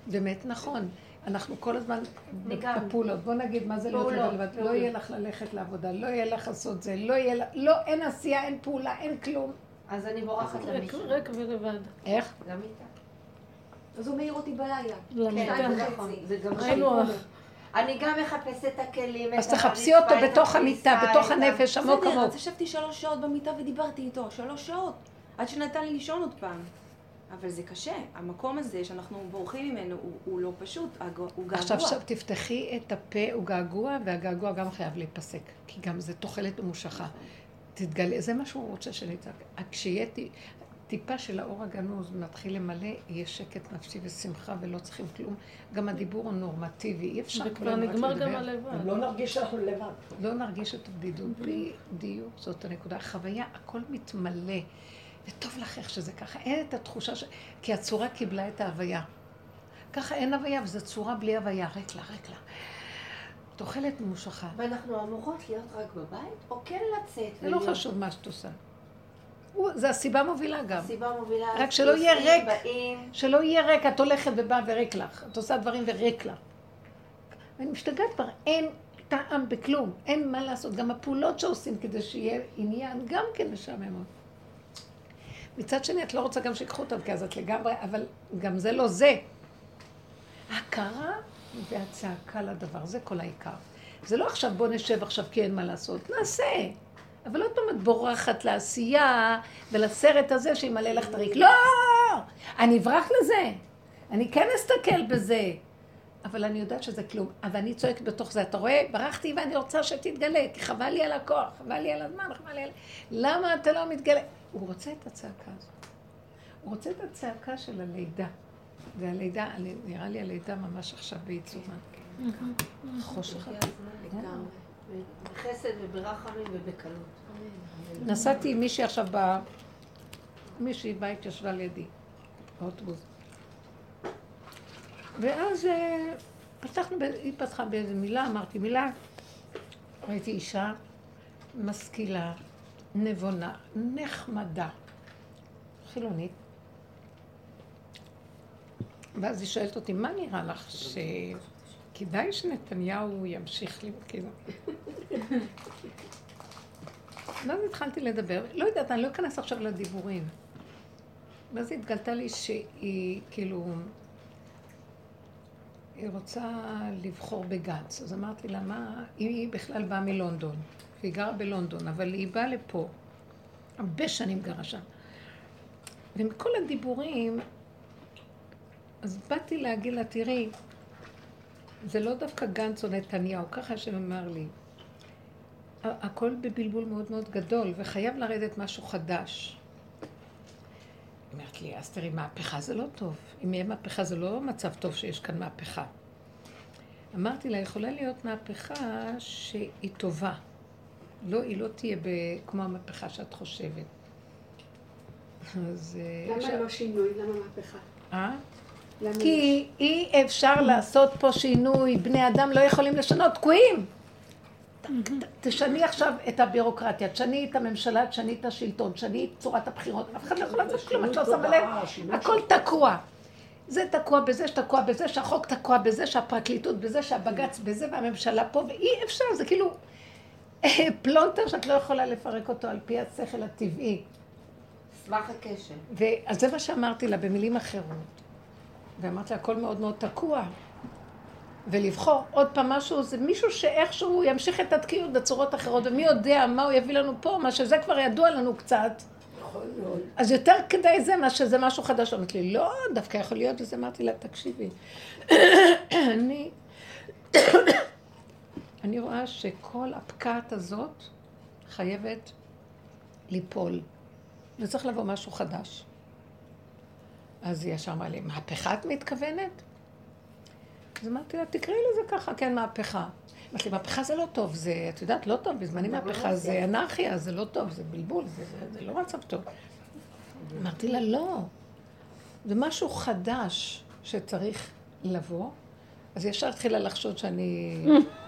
באמת נכון. אנחנו כל הזמן. בפעולות. בוא נגיד מה זה להיות פעולות, לבד. לא. יהיה לך ללכת לעבודה, לא יהיה לך לעשות זה, לא יהיה לך, לא, אין עשייה, אין פעולה, אין כלום. אז אני בורחת למישהו. ריק ולבד. איך? למיטה. אז הוא מעיר אותי בלילה. למיטה. כן, זה נכון. זה גם. הך. אני גם מחפשת את הכלים, אז תחפשי אותו בתוך המיטה, בתוך הנפש, עמוק בסדר, עמוק. אז ישבתי שלוש שעות במיטה ודיברתי איתו, שלוש שעות. עד שנתן לי לישון עוד פעם. אבל זה קשה, המקום הזה שאנחנו בורחים ממנו הוא, הוא לא פשוט, הוא געגוע. עכשיו, עכשיו תפתחי את הפה, הוא געגוע, והגעגוע גם חייב להיפסק. כי גם זה תוחלת ממושכה. תתגלה, זה מה שהוא רוצה שנצעק. כשיהיה טיפה של האור הגנוז מתחיל למלא, יהיה שקט נפשי ושמחה ולא צריכים כלום. גם הדיבור הוא נורמטיבי, אי אפשר וכבר הזמן רק נגמר. גם הלבד. לא נרגיש שאנחנו לבד. לא נרגיש את הבדידות. בדיוק, זאת הנקודה. החוויה, הכל מתמלא. וטוב לך איך שזה ככה. אין את התחושה ש... כי הצורה קיבלה את ההוויה. ככה אין הוויה, וזו צורה בלי הוויה. ריק לה, ריק לה. תוחלת ממושכה. ואנחנו אמורות להיות רק בבית, או כן לצאת זה לא ולהיות- חשוב מה שאת עושה. הוא- זה הסיבה מובילה גם. הסיבה מובילה... רק שלא יהיה ריק. באים, שלא יהיה ריק, את הולכת ובאה וריק לך. את עושה דברים וריק לך. אני משתגעת כבר, אין טעם בכלום, אין מה לעשות. גם הפעולות שעושים כדי שיהיה עניין, גם כן משעממות. מצד שני, את לא רוצה גם שיקחו אותם, כי אז את לגמרי, אבל גם זה לא זה. ההכרה והצעקה לדבר, זה כל העיקר. זה לא עכשיו בוא נשב עכשיו כי אין מה לעשות, נעשה. אבל עוד פעם את בורחת לעשייה ולסרט הזה שימלא לך את הריק. לא! אני אברח לזה. אני כן אסתכל בזה. אבל אני יודעת שזה כלום. אבל אני צועקת בתוך זה, אתה רואה? ברחתי ואני רוצה שתתגלה, כי חבל לי על הכוח, חבל לי על הזמן, חבל לי על... למה אתה לא מתגלה? הוא רוצה את הצעקה הזאת. הוא רוצה את הצעקה של הלידה. והלידה, נראה לי הלידה ממש עכשיו בעיצומה. חושך. בחסד וברחמים ובקלות. נסעתי עם מישהי עכשיו ב... מישהי באה התיישבה לידי, באוטובוס. ואז אה, פתחנו, ב- היא פתחה באיזה מילה, אמרתי מילה, ראיתי אישה משכילה, נבונה, נחמדה, חילונית. ואז היא שואלת אותי, מה נראה לך שכדאי שנתניהו ימשיך כאילו... *laughs* ואז התחלתי לדבר, לא יודעת, אני לא אכנס עכשיו לדיבורים. ואז התגלתה לי שהיא כאילו, היא רוצה לבחור בגנץ. אז אמרתי לה, מה, היא בכלל באה מלונדון, והיא גרה בלונדון, אבל היא באה לפה, הרבה שנים גרה שם. ומכל הדיבורים, אז באתי להגיד לה, תראי, זה לא דווקא גנץ או נתניהו, ככה שאמר לי. ה- הכל בבלבול מאוד מאוד גדול, וחייב לרדת משהו חדש. היא אומרת לי, אז תראי, מהפכה זה לא טוב. אם יהיה מהפכה זה לא מצב טוב שיש כאן מהפכה. אמרתי לה, יכולה להיות מהפכה שהיא טובה. לא, היא לא תהיה ב... כמו המהפכה שאת חושבת. אז... אה, למה לא שינוי? למה מהפכה? אה? למה לא כי אי אפשר לעשות פה שינוי, בני אדם לא יכולים לשנות, תקועים. תשני עכשיו את הבירוקרטיה, תשני את הממשלה, תשני את השלטון, תשני את צורת הבחירות, אף אחד לא יכול לעשות כלום, את לא שמה לב, שינוי הכל תקוע. זה תקוע בזה, שתקוע בזה, שהחוק תקוע בזה, שהפרקליטות בזה, שהבג"ץ בזה, והממשלה פה, ואי אפשר, זה כאילו פלונטר שאת לא יכולה לפרק אותו על פי השכל הטבעי. סמך הקשר. ואז זה מה שאמרתי לה במילים אחרות. ואמרתי לה, הכל מאוד מאוד תקוע. ולבחור עוד פעם משהו, זה מישהו שאיכשהו ימשיך את התקיעות בצורות אחרות, ומי יודע מה הוא יביא לנו פה, מה שזה כבר ידוע לנו קצת. אז יותר כדאי זה, מה שזה משהו חדש. אמרתי לי, לא, דווקא יכול להיות, אז אמרתי לה, תקשיבי, *clears throat* אני, אני רואה שכל הפקעת הזאת חייבת ליפול, וצריך לבוא משהו חדש. אז היא ישר אמרה לי, מהפכה את מתכוונת? אז אמרתי לה, תקראי לזה ככה, כן, מהפכה. אמרתי לי, מהפכה זה לא טוב, זה, את יודעת, לא טוב, בזמנים מהפכה זה אנרכיה, זה לא טוב, זה בלבול, זה, זה, זה לא מצב טוב. אמרתי לה, לא. זה משהו חדש שצריך לבוא. אז ישר התחילה לחשוד שאני... *laughs*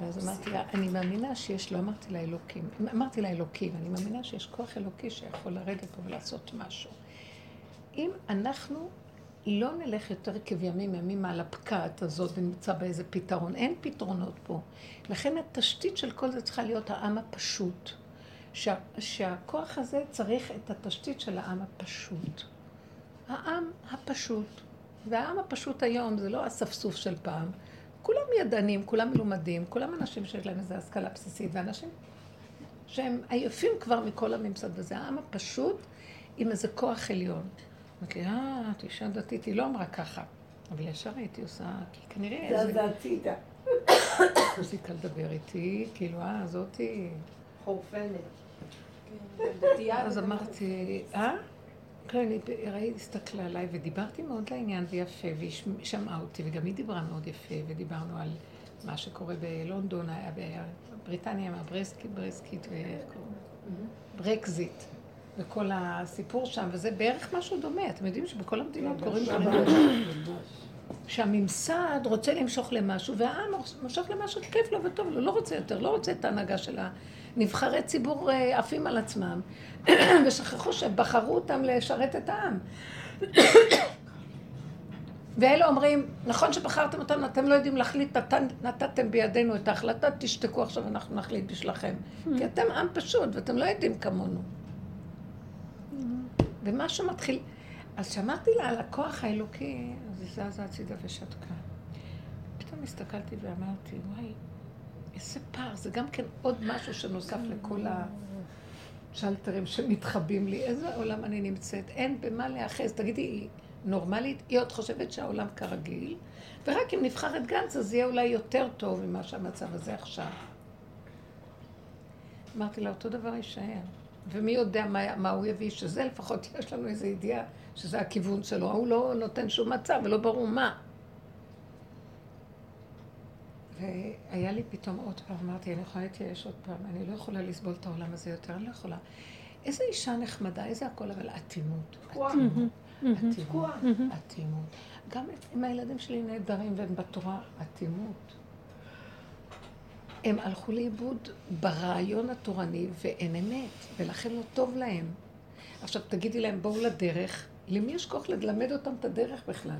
ואז אמרתי לה, אני מאמינה שיש, לא אמרתי לה אלוקים, אמרתי לה אלוקים, אני מאמינה שיש כוח אלוקי שיכול לרדת פה ולעשות משהו. אם אנחנו לא נלך יותר כבימים ימימה על הפקעת הזאת ונמצא באיזה פתרון, אין פתרונות פה. לכן התשתית של כל זה צריכה להיות העם הפשוט. שה, שהכוח הזה צריך את התשתית של העם הפשוט. העם הפשוט. והעם הפשוט היום זה לא אספסוף של פעם. כולם ידענים, כולם מלומדים, כולם אנשים שיש להם איזו השכלה בסיסית, ואנשים שהם עייפים כבר מכל הממסד, וזה העם הפשוט עם איזה כוח עליון. אמרתי לי, אה, את אישה דתית, היא לא אמרה ככה. אבל ישר הייתי עושה, כי כנראה... זה איזה- זה הצידה. הפסיקה לדבר איתי, כאילו, אה, זאתי... חורפנת. כן. אז אמרתי, אה? כן, היא ראי, הסתכלה עליי ודיברתי מאוד לעניין ויפה, והיא שמ- שמעה אותי, וגם היא דיברה מאוד יפה, ודיברנו על מה שקורה בלונדון, בבריטניה, עם הברסקי, ברסקית, ואיך קוראים? ברקזיט, וכל הסיפור שם, וזה בערך משהו דומה. אתם יודעים שבכל המדינות קוראים דברים שהממסד רוצה למשוך למשהו, והעם מושך למשהו כיף לו וטוב לו, לא רוצה יותר, לא רוצה את ההנהגה של הנבחרי ציבור אה, עפים על עצמם, *coughs* ושכחו שבחרו אותם לשרת את העם. *coughs* ואלה אומרים, נכון שבחרתם אותנו, אתם לא יודעים להחליט, נתן, נתתם בידינו את ההחלטה, תשתקו עכשיו, אנחנו נחליט בשבילכם. כי אתם עם פשוט, ואתם לא יודעים כמונו. ומשהו מתחיל... אז שמעתי לה על הכוח האלוקי, אז היא זזה הצידה ושתקה. פתאום הסתכלתי ואמרתי, וואי, איזה פער, זה גם כן עוד משהו שנוסף לכל השלטרים שמתחבאים לי. איזה עולם אני נמצאת? אין במה להיאחז. תגידי, היא נורמלית? היא עוד חושבת שהעולם כרגיל, ורק אם נבחר את גנץ, אז יהיה אולי יותר טוב ממה שהמצב הזה עכשיו. אמרתי לה, אותו דבר יישאר. ומי יודע מה, מה הוא יביא, שזה לפחות יש לנו איזו ידיעה שזה הכיוון שלו. ההוא לא נותן שום מצב ולא ברור מה. והיה לי פתאום עוד פעם, אמרתי, אני יכולה להתייאש עוד פעם, אני לא יכולה לסבול את העולם הזה יותר, אני לא יכולה. איזה אישה נחמדה, איזה הכל, אבל אטימות. אטימות. אטימות. אטימות. גם אם הילדים שלי נהדרים והם בתורה, אטימות. הם הלכו לאיבוד ברעיון התורני ואין אמת, ולכן לא טוב להם. עכשיו תגידי להם, בואו לדרך, למי יש כוח ללמד אותם את הדרך בכלל?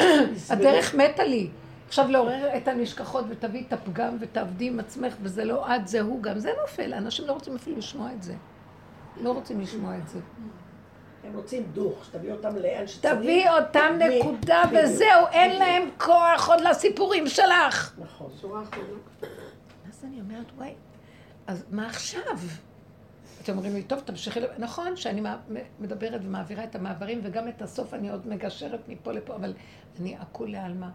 *coughs* הדרך מתה לי. עכשיו לעורר את הנשכחות ותביאי את הפגם ותעבדי עם עצמך וזה לא את, זה הוא גם, זה נופל, אנשים לא רוצים אפילו לשמוע את זה. לא רוצים לשמוע את זה. הם רוצים דוך, שתביא אותם לאן שצריך. תביאי אותם נקודה. וזהו, אין להם כוח עוד לסיפורים שלך. נכון. שורה אחרונה. אז אני אומרת, וואי, אז מה עכשיו? אתם אומרים לי, טוב, תמשיכי, לב-" נכון שאני מדברת ומעבירה את המעברים, וגם את הסוף אני עוד מגשרת מפה לפה, אבל אני הכולי עלמא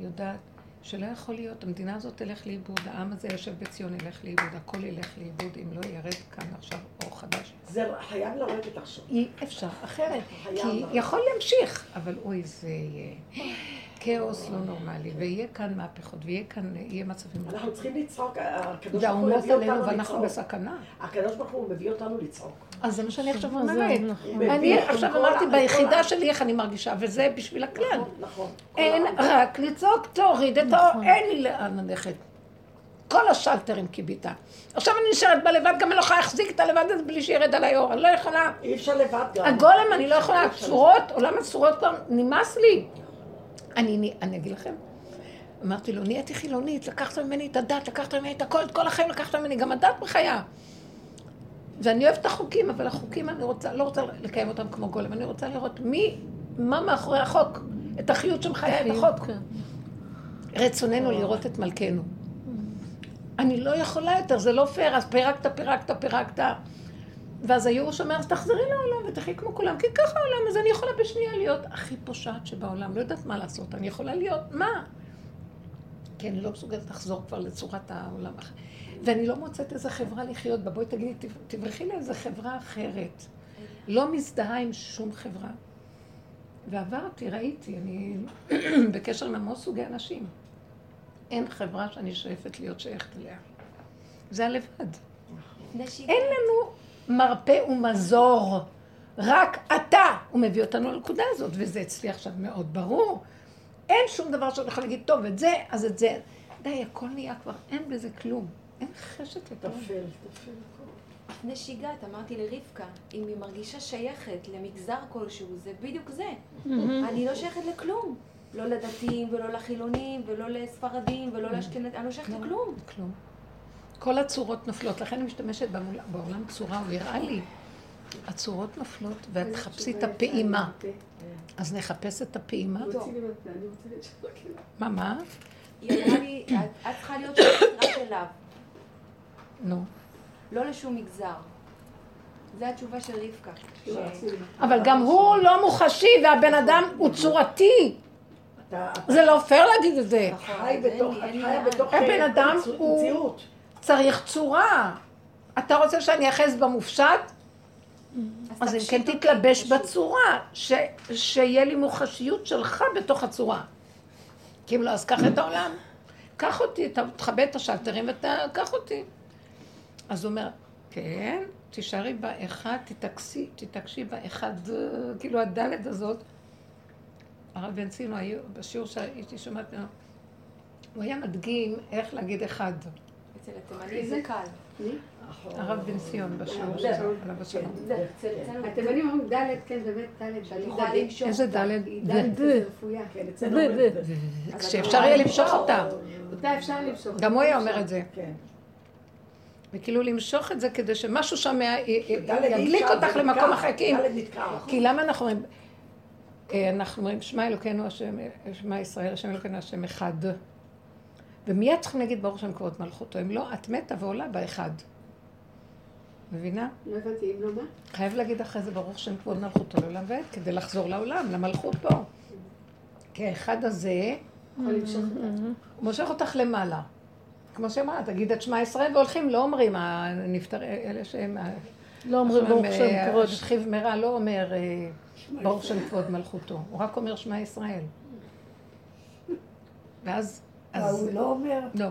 יודעת שלא יכול להיות, המדינה הזאת תלך לאיבוד, העם הזה יושב בציון ילך לאיבוד, הכל ילך לאיבוד, אם לא ירד כאן עכשיו אור חדש. זה חייב לרדת עכשיו. אי אפשר אחרת, כי. יכול להמשיך, אבל אוי, זה יהיה *laughs* כאוס לא נורמלי, ויהיה כאן מהפכות, ויהיה כאן, יהיה מצבים... אנחנו צריכים לצעוק, הקדוש ברוך הוא מביא עלינו אותנו ואנחנו לצעוק. בסכנה. הקדוש ברוך הוא מביא אותנו לצעוק. אז זה מה שאני עכשיו זה אומרת. נכון. אני עכשיו אמרתי ביחידה שלי איך אני מרגישה, וזה בשביל הכלל. נכון, נכון. אין רק לצעוק, תוריד את האור, אין לי לאן ללכת. כל השלטרים כיבית. עכשיו אני נשארת בלבד, גם אני לא יכולה להחזיק את הלבד הזה בלי שירד עליי אור. אני לא יכולה. אי אפשר לבד גם. הגולם אני לא יכולה, צורות, עולם הצורות כבר נמאס לי. אני, אני, אני אגיד לכם, אמרתי לו, נהייתי חילונית, לקחת ממני את הדת, לקחת ממני את הכל, את כל החיים לקחת ממני, גם הדת בחיה. ואני אוהבת את החוקים, אבל החוקים אני רוצה, לא רוצה לקיים אותם כמו גולם, אני רוצה לראות מי, מה מאחורי החוק, את החיות שמחיה את החוק. כן. רצוננו לראות את מלכנו. אני לא יכולה יותר, זה לא פייר, אז פירקת, פירקת, פירקת. ואז הייאוש אומר, אז תחזרי לעולם ותחי כמו כולם, כי ככה העולם, אז אני יכולה בשנייה להיות הכי פושעת שבעולם, לא יודעת מה לעשות, אני יכולה להיות, מה? כי אני לא מסוגלת לחזור כבר לצורת העולם אחרת. ואני לא מוצאת איזה חברה לחיות בה. בואי תגידי, תב- תברחי לאיזה חברה אחרת. לא מזדהה עם שום חברה. ועברתי, ראיתי, אני *clears throat* בקשר עם המון סוגי אנשים. אין חברה שאני שואפת להיות שייכת אליה. זה הלבד. אין לנו מרפא ומזור, רק אתה. הוא מביא אותנו לנקודה הזאת, וזה אצלי עכשיו מאוד ברור. אין שום דבר שאני יכולה להגיד, טוב, את זה, אז את זה. די, הכל נהיה כבר, אין בזה כלום. אין חשת לכלום. תפל, תפל. נשיגת, אמרתי לרבקה, אם היא מרגישה שייכת למגזר כלשהו, זה בדיוק זה. אני לא שייכת לכלום. לא לדתיים ולא לחילונים ולא לספרדים ולא לאשכנזים, אני לא שייכת לכלום. כלום. כל הצורות נופלות, לכן אני משתמשת בעול- בעולם צורה, הוא הראה לי. הצורות נופלות, ואת תחפשי את הפעימה. אז נחפש את הפעימה. מה, מה? היא אמרה לי, "את- צריכה להיות רק אליו, נו. לא לשום מגזר. זו התשובה של רבקה. ש- אבל גם הוא לא מוחשי, והבן אדם הוא צורתי. זה לא פייר להגיד את זה. נכון, חי את חיה לאן. בתוך הבן אה, אדם מצ- הוא- מציאות. צריך צורה. אתה רוצה שאני אחז במופשט? אז אם כן תתלבש. בצורה, ש- שיהיה לי מוחשיות שלך בתוך הצורה. כי אם לא, אז קח את העולם. קח אותי, תכבד את השלטרים ותקח אותי. אז הוא אומר, כן, תישארי באחד, תתעקשי, תתעקשי באחד, כאילו הדלת הזאת. הרב בן צינו, בשיעור שהייתי שומעת ממנו, הוא היה מדגים איך להגיד אחד. אצל התימנים זה קל. הרב בן ציון בשיעור שלו, עליו השלום. התימנים אומרים ד', כן, באמת ד', ד'. איזה ד' זה רפויה. כן. כשאפשר יהיה למשוך אותה. אותה אפשר למשוך. גם הוא היה אומר את זה. כן. וכאילו למשוך את זה כדי שמשהו שם דלת אי ידליק אותך למקום. אחר. כי למה אנחנו אומרים, אה, אנחנו אומרים, שמע אלוקינו השם, שמע ישראל, השם אלוקינו השם אחד. ומיד צריכים להגיד ברוך שם כבוד מלכותו. אם לא, את מתה ועולה באחד. מבינה? לא הבנתי, אם לא מה? חייב להגיד אחרי זה ברוך שם כבוד מלכותו לעולם ועד, כדי לחזור לעולם, למלכות פה. כי האחד הזה, מושך אותך למעלה. כמו שאמרת, תגיד את שמע ישראל, והולכים, לא אומרים, הנפטר, אלה שהם... לא אומרים ברוך שם כבוד. שכיב מרע לא אומר אה, ברוך שם כבוד מלכותו, הוא רק אומר שמע ישראל. ואז, אה, אז, הוא לא אומר, לא.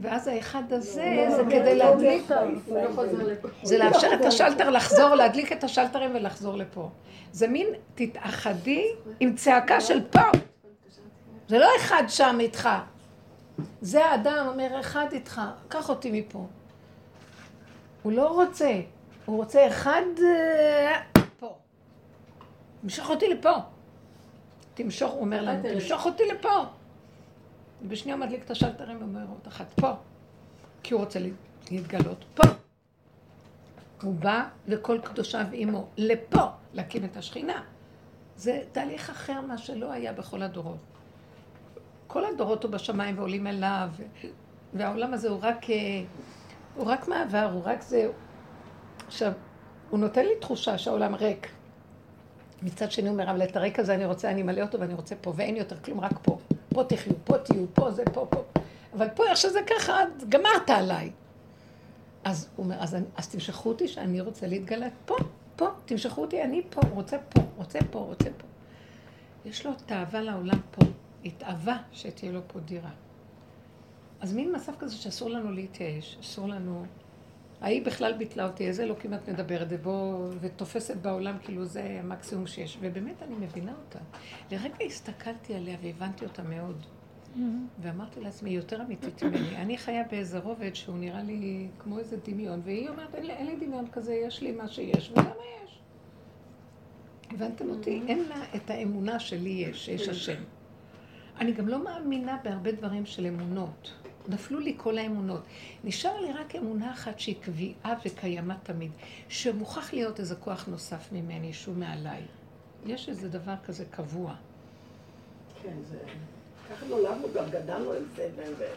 ואז האחד הזה, לא, זה לא, כדי לא, להדליק, לא, לא. זה לאפשר את השלטר לחזור, להדליק את השלטרים ולחזור לפה. זה מין, תתאחדי עם צעקה של פה. זה לא אחד שם איתך. זה האדם אומר, אחד איתך, קח אותי מפה. הוא לא רוצה, הוא רוצה אחד אה, פה. תמשוך אותי לפה. תמשוך, הוא אומר לנו, תמשוך אותי לפה. ובשנייה מדליק את השלטרים ואומר, עוד אחת פה. כי הוא רוצה להתגלות פה. הוא בא וכל קדושיו עמו לפה, להקים את השכינה. זה תהליך אחר מה שלא היה בכל הדורות. כל הדורות הוא בשמיים ועולים אליו, והעולם הזה הוא רק, אה, הוא רק מעבר, הוא רק זה. עכשיו, הוא נותן לי תחושה שהעולם ריק. מצד שני הוא אומר, אבל את הריק הזה אני רוצה, אני אמלא אותו ואני רוצה פה, ואין יותר כלום, רק פה. פה תחיו, פה תהיו, פה זה, פה, פה. אבל פה איך שזה ככה, את גמרת עליי. אז הוא אומר, אז, אני- אז תמשכו אותי שאני רוצה להתגלת פה, פה, תמשכו אותי, אני פה, רוצה פה, רוצה פה, רוצה פה. יש לו תאווה לעולם פה, התאווה שתהיה לו פה דירה. אז מין מצב כזה שאסור לנו להתייאש, אסור לנו... ההיא בכלל ביטלה אותי, איזה לא כמעט מדברת, ובוא, ותופסת בעולם כאילו זה המקסימום שיש. ובאמת אני מבינה אותה. לרגע הסתכלתי עליה והבנתי אותה מאוד. ואמרתי לעצמי, היא יותר אמיתית ממני. אני חיה באיזה רובד שהוא נראה לי כמו איזה דמיון, והיא אומרת, אין לי, אין לי דמיון כזה, יש לי מה שיש, ולמה יש? הבנתם אותי? אין לה את האמונה שלי יש, שיש השם. אני גם לא מאמינה בהרבה דברים של אמונות. נפלו לי כל האמונות. נשאר לי רק אמונה אחת שהיא קביעה וקיימה תמיד, שמוכרח להיות איזה כוח נוסף ממני, שהוא מעליי. יש איזה דבר כזה קבוע. כן, זה... ככה נולדנו, גם גדלנו עם זה, וזה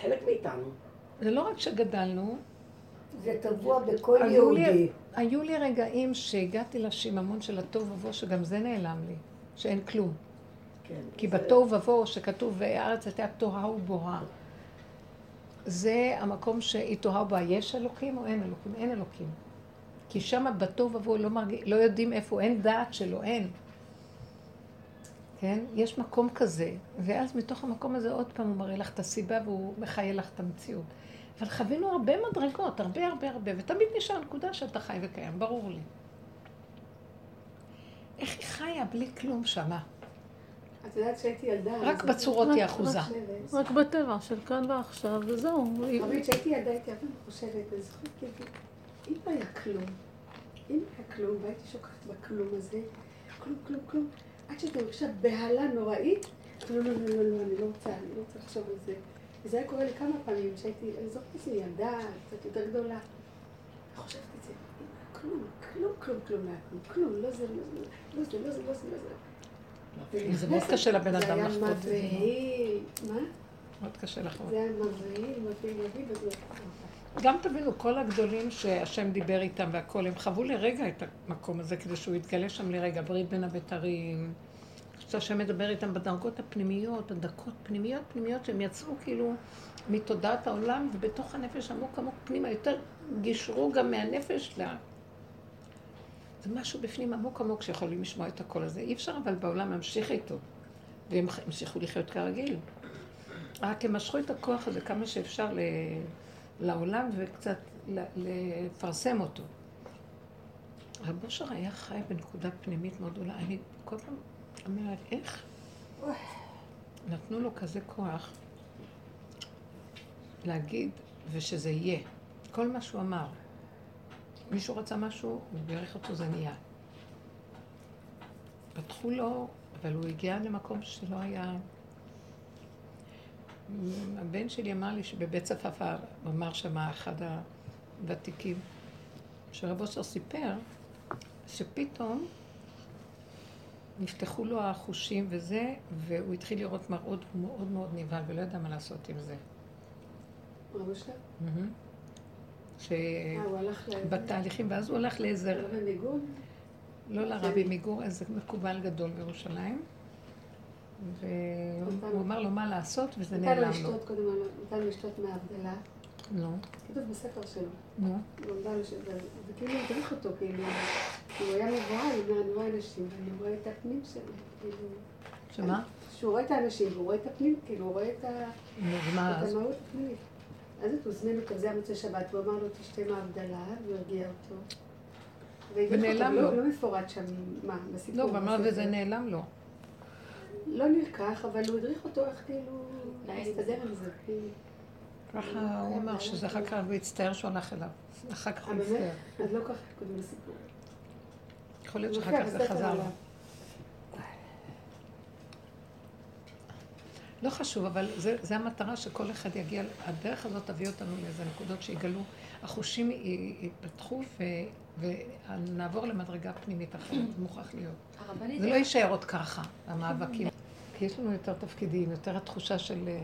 חלק מאיתנו. זה לא רק שגדלנו, זה טבוע בכל היו לי- יהודי. היו לי רגעים שהגעתי לשיממון של התוהו ובוהו, שגם זה נעלם לי, שאין כלום. כן. כי זה- בתוהו ובוהו שכתוב, והארץ הייתה תוהה ובוהה. זה המקום שהיא תוהה ובוהה. יש אלוקים או אין אלוקים? אין אלוקים. כי שם בתוהו ובוהו לא, מרג... לא יודעים איפה, אין דעת שלו, אין. כן? יש מקום כזה, ואז מתוך המקום הזה עוד פעם הוא מראה לך את הסיבה והוא מחיה לך את המציאות. אבל חווינו הרבה מדרגות, הרבה הרבה הרבה, ותמיד נשאר נקודה שאתה חי וקיים, ברור לי. איך היא חיה בלי כלום שמה? את יודעת שהייתי ילדה... רק בצורות היא אחוזה. חושבת- רק בטבע של כאן ועכשיו, וזהו. תמיד כשהייתי ילדה הייתי הרבה חושבת, אני זוכרת כאילו, אם לא היה כלום, אם היה כלום, והייתי שוקעת בכלום הזה, כלום, כלום, כלום, עד שאתה מרגישה בהלה נוראית, לא, לא, לא, לא, לא, אני לא רוצה, אני לא רוצה לחשוב על זה. וזה היה קורה לי כמה פעמים, שהייתי, אני זוכרת איזה ילדה, קצת יותר גדולה, וחושבת את זה, כלום, כלום, כלום, כלום, לא כלום, לא זה, לא זה, לא זה, לא זה, לא זה, לא זה. מאוד קשה לבן אדם היה את זה. מבהיל, מה? מאוד קשה לחוות. זה היה מבהיל, מבהיל, מבהיל. גם תבינו, כל הגדולים שהשם דיבר איתם והכול, הם חוו לרגע את המקום הזה כדי שהוא יתגלה שם לרגע, ברית בין הבתרים. כשהשם מדבר איתם בדרגות הפנימיות, הדקות פנימיות פנימיות, שהם יצאו כאילו מתודעת העולם, ובתוך הנפש עמוק עמוק פנימה, יותר גישרו גם מהנפש ל... זה משהו בפנים עמוק עמוק שיכולים לשמוע את הקול הזה. אי אפשר אבל בעולם להמשיך איתו, והם המשיכו לחיות כרגיל. רק הם משכו את הכוח הזה כמה שאפשר ל... לעולם וקצת לפרסם אותו. רב אושר היה חי בנקודה פנימית מאוד גדולה. אני כל פעם אומרת, איך נתנו לו כזה כוח להגיד ושזה יהיה. כל מה שהוא אמר. מישהו רצה משהו, הוא בירך אותו, זה נהיה. פתחו לו, אבל הוא הגיע למקום שלא היה... הבן שלי אמר לי שבבית צפאפא, הוא אמר שם אחד הוותיקים, שרב אושר סיפר, שפתאום נפתחו לו החושים וזה, והוא התחיל לראות מראות מאוד מאוד נבהל ולא ידע מה לעשות עם זה. רב אושר? ש... אה, ואז הוא הלך לאיזה, לא? לא לרבי מגור, איזה מקובל גדול בירושלים, והוא אמר לו מה לעשות, וזה נתן לו נעלם לו. לשתות קודם, נתן לו לשתות מההבדלה. נו, כתוב בספר שלו. נו. נתן לו וכאילו הדריך אותו, כאילו, הוא היה מבוהל, אני רואה אנשים, ואני רואה את הפנים שלהם, כאילו... שמה? שהוא רואה את האנשים, והוא רואה את הפנים, כאילו, הוא רואה את? המהות הפנימית. אז הוא הזמין אותו, זה היה מוצאי שבת, והוא אמר לו, תשתה מההבדלה, והוא הרגיע אותו. ונעלם אותו, לו. לא- לא מפורט שם, מה, בסיפור. לא, הוא אמר. וזה נעלם לו. לא נלקח, אבל הוא הדריך אותו איך כאילו להסתדר עם זה. ככה הוא אמר שזה אחר כך, הוא הצטער שהוא הלך אליו. אחר כך אה, הוא באמת? הצטער. אז לא ככה קודם לסיפור. יכול להיות הוא שאחר כך זה חזר לו. לא חשוב, אבל זה, זה המטרה שכל אחד יגיע, הדרך הזאת תביא אותנו לאיזה נקודות שיגלו, החושים י- ייפתחו ו, ונעבור למדרגה פנימית אחרת, זה *clears throat* מוכרח להיות. זה לא יישאר עוד ככה, המאבקים. *clears throat* כי יש לנו יותר תפקידים, יותר התחושה של... אה,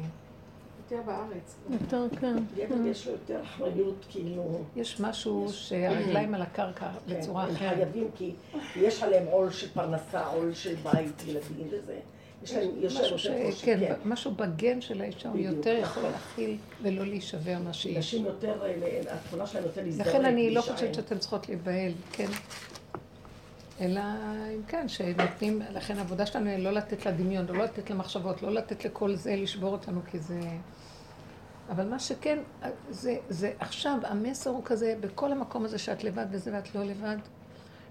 יותר בארץ. יותר, כן. גבר יש לו יותר אחריות, כאילו... יש משהו שהרגליים על הקרקע בצורה כן, הם אחרת. חייבים, כי יש עליהם עול של פרנסה, עול של בית, ילדים וזה. יש להם, יש להם. יותר כן, כן. משהו בגן של האישה הוא יותר נכון. יכול להכיל ולא להישבר מה שיש. נשים יותר, אה, התכונה שלהם יותר להזדרק, לכן אני לא. חושבת שאתן צריכות להיבהל, כן? אלא אם כן, שנותנים, לכן העבודה שלנו היא לא לתת לדמיון, לא לתת למחשבות, לא לתת לכל זה לשבור אותנו, כי זה... אבל מה שכן, זה, זה עכשיו, המסר הוא כזה, בכל המקום הזה שאת לבד וזה ואת לא לבד,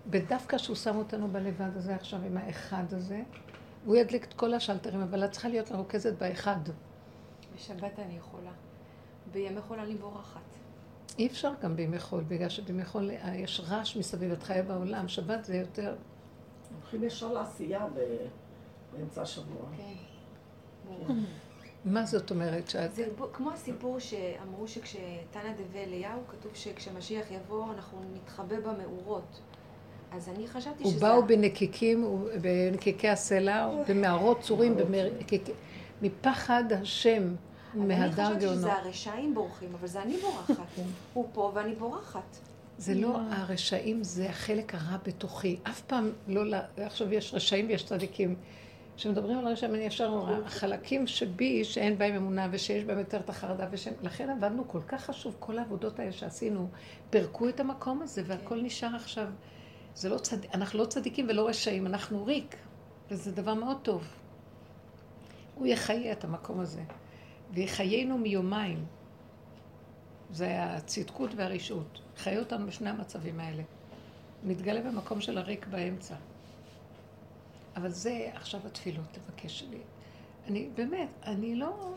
ודווקא שהוא שם אותנו בלבד הזה עכשיו עם האחד הזה, הוא ידליק את כל השלטרים, אבל את צריכה להיות מרוכזת באחד. בשבת אני יכולה. בימי חול אני בורחת. אי אפשר גם בימי חול, בגלל שבימי חול אה, יש רעש מסביב, את חיה בעולם, שבת זה יותר... הולכים ישר לעשייה באמצע השבוע. כן. מה זאת אומרת? שאת... זה כמו הסיפור שאמרו שכשתנא דבי אליהו, כתוב שכשמשיח יבוא אנחנו נתחבא במאורות. אז אני חשבתי שזה... ובאו בנקיקים, בנקיקי הסלע, במערות צורים, מפחד השם אז אני מהדר חשבתי גאונו. שזה הרשעים בורחים, אבל זה אני בורחת. הוא פה ואני בורחת. זה לא הרשעים, זה החלק הרע בתוכי. אף פעם לא, עכשיו יש רשעים ויש צדיקים. כשמדברים על רשעים, אני ישר אומרת, החלקים שבי, שאין בהם אמונה ושיש בהם יותר את החרדה, ושהם- לכן עבדנו כל כך חשוב, כל העבודות האלה שעשינו, פירקו את המקום הזה, והכל נשאר עכשיו. זה לא צד... אנחנו לא צדיקים ולא רשעים, אנחנו ריק, וזה דבר מאוד טוב. הוא יחיה את המקום הזה, ויחיינו מיומיים. זה הצדקות והרשעות. חיה אותנו בשני המצבים האלה. נתגלה במקום של הריק באמצע. אבל זה עכשיו התפילות, תבקש שלי. אני, באמת, אני לא...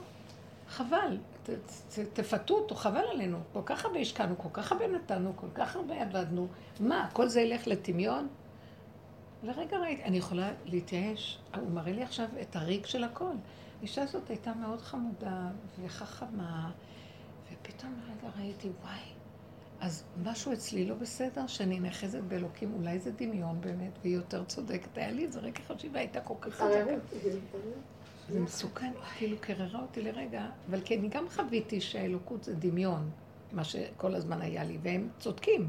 חבל, ת, ת, תפתו אותו, חבל עלינו. כל כך הרבה השקענו, כל כך הרבה נתנו, כל כך הרבה עבדנו. מה, כל זה ילך לטמיון? לרגע ראיתי, אני יכולה להתייאש. הוא מראה לי עכשיו את הריק של הכל. האישה הזאת הייתה מאוד חמודה וחכמה, ופתאום לרגע ראיתי, וואי, אז משהו אצלי לא בסדר, שאני נאחזת באלוקים, אולי זה דמיון באמת, והיא יותר צודקת. היה לי איזה רגע חשיבה, הייתה כל כך חזקה. זה מסוכן, כאילו קררה אותי לרגע, אבל כי אני גם חוויתי שהאלוקות זה דמיון, מה שכל הזמן היה לי, והם צודקים.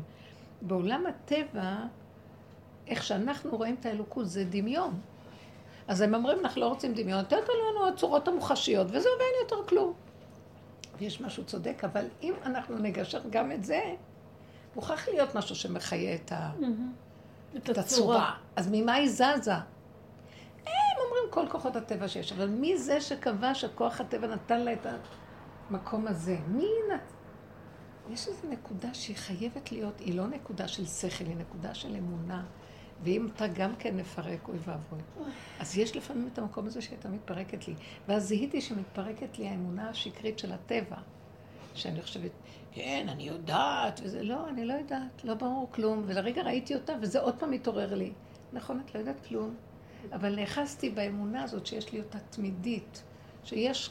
בעולם הטבע, איך שאנחנו רואים את האלוקות זה דמיון. אז הם אומרים, אנחנו לא רוצים דמיון, תתן לנו הצורות המוחשיות, וזהו, ואין יותר כלום. ויש משהו צודק, אבל אם אנחנו נגשר גם את זה, מוכרח להיות משהו שמחיה את, ה... את את הצורה. אז ממה היא זזה? כל כוחות הטבע שיש, אבל מי זה שקבע שכוח הטבע נתן לה את המקום הזה? מי נת... יש איזו נקודה שהיא חייבת להיות, היא לא נקודה של שכל, היא נקודה של אמונה. ואם אתה גם כן מפרק, אוי ואבוי. אז יש לפעמים את המקום הזה שהייתה מתפרקת לי. ואז זיהיתי שמתפרקת לי האמונה השקרית של הטבע. שאני חושבת, כן, אני יודעת, וזה לא, אני לא יודעת, לא ברור כלום. ולרגע ראיתי אותה, וזה עוד פעם התעורר לי. נכון, את לא יודעת כלום, אבל נאחזתי באמונה הזאת שיש לי אותה תמידית, שיש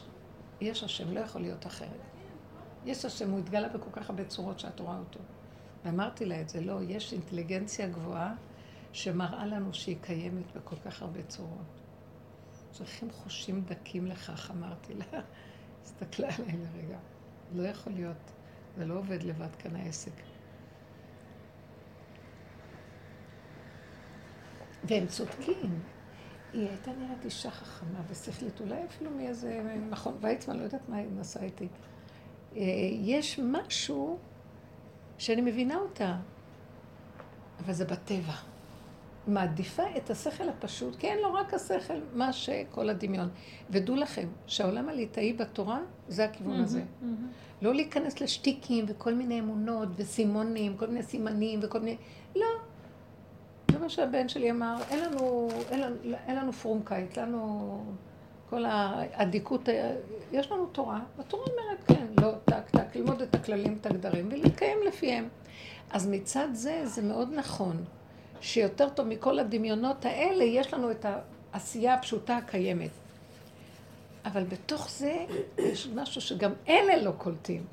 יש השם, לא יכול להיות אחרת. יש השם, הוא התגלה בכל כך הרבה צורות שאת רואה אותו. ואמרתי לה את זה, לא, יש אינטליגנציה גבוהה שמראה לנו שהיא קיימת בכל כך הרבה צורות. צריכים חושים דקים לכך, אמרתי לה. *laughs* הסתכלה עליי לרגע. לא יכול להיות, זה לא עובד לבד כאן העסק. והם צודקים. היא הייתה נראית אישה חכמה ושכלית, אולי אפילו מאיזה מכון ויצמן, לא יודעת מה היא נסעה איתי. אה, יש משהו שאני מבינה אותה, אבל זה בטבע. מעדיפה את השכל הפשוט, כי אין לו רק השכל, מה שכל הדמיון. ודעו לכם, שהעולם הליטאי בתורה, זה הכיוון הזה. לא להיכנס לשטיקים וכל מיני אמונות וסימונים, כל מיני סימנים וכל מיני... לא. זה מה שהבן שלי אמר, אין לנו, אין אין לנו פרומקייט, לנו כל האדיקות, יש לנו תורה, והתורה אומרת כן, לא טק טק, ללמוד את הכללים, את הגדרים ולהתקיים לפיהם. אז מצד זה, זה מאוד נכון, שיותר טוב מכל הדמיונות האלה, יש לנו את העשייה הפשוטה הקיימת. אבל בתוך זה יש משהו שגם אלה לא קולטים.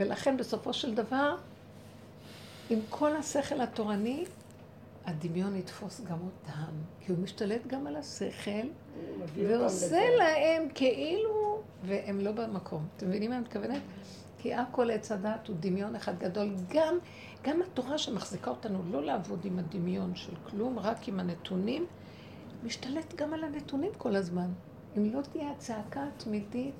ולכן בסופו של דבר, עם כל השכל התורני, הדמיון יתפוס גם אותם, כי הוא משתלט גם על השכל, ועושה. להם כאילו, והם לא במקום. אתם מבינים מה אני מתכוונת? כי הכל עץ הדת הוא דמיון אחד גדול. גם, גם התורה שמחזיקה אותנו לא לעבוד עם הדמיון של כלום, רק עם הנתונים, משתלט גם על הנתונים כל הזמן. אם לא תהיה הצעקה התמידית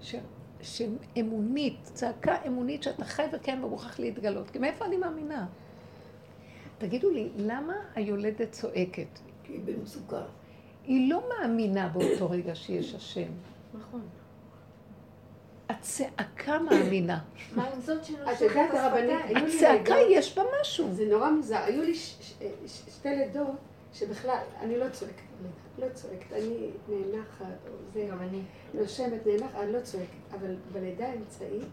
ש... שאמונית, צעקה אמונית שאתה חי וקיים ומוכרח להתגלות. כי מאיפה אני מאמינה? תגידו לי, למה היולדת צועקת? כי היא במצוקה. היא לא מאמינה באותו רגע שיש השם. נכון. הצעקה מאמינה. מה עם זאת שנושכת את יודעת, הרבנית, הצעקה יש בה משהו. זה נורא מוזר. היו לי שתי לידות שבכלל, אני לא צועקת. לא צועקת. אני נאנחת, או זה, גם אני. נושמת, נאנחת, אני לא צועקת. אבל בלידה האמצעית,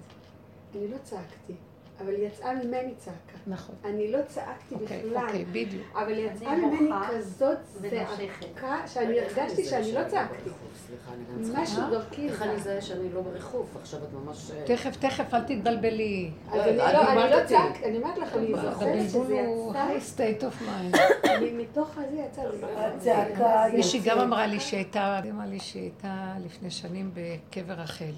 אני לא צעקתי. אבל יצאה ממני צעקה. נכון. אני לא צעקתי אוקיי, בכלל. אוקיי, בדיוק. אבל יצאה ממני כזאת. זעקה, שאני הרגשתי שאני לא צעקתי. משהו דרכי. איך אני אזהה שאני לא בריחוף? עכשיו את ממש... אה, תכף, תכף, אל תתבלבלי. אז אני לא, לא, אני לא. צעקתי, אני אומרת לך, אני זוכרת שזה הוא יצא, high state of mind. אני- מתוך הזה יצא לי. הצעקה מישהי גם. אמרה לי שהייתה, אמרה לי שהייתה לפני שנים בקבר רחל.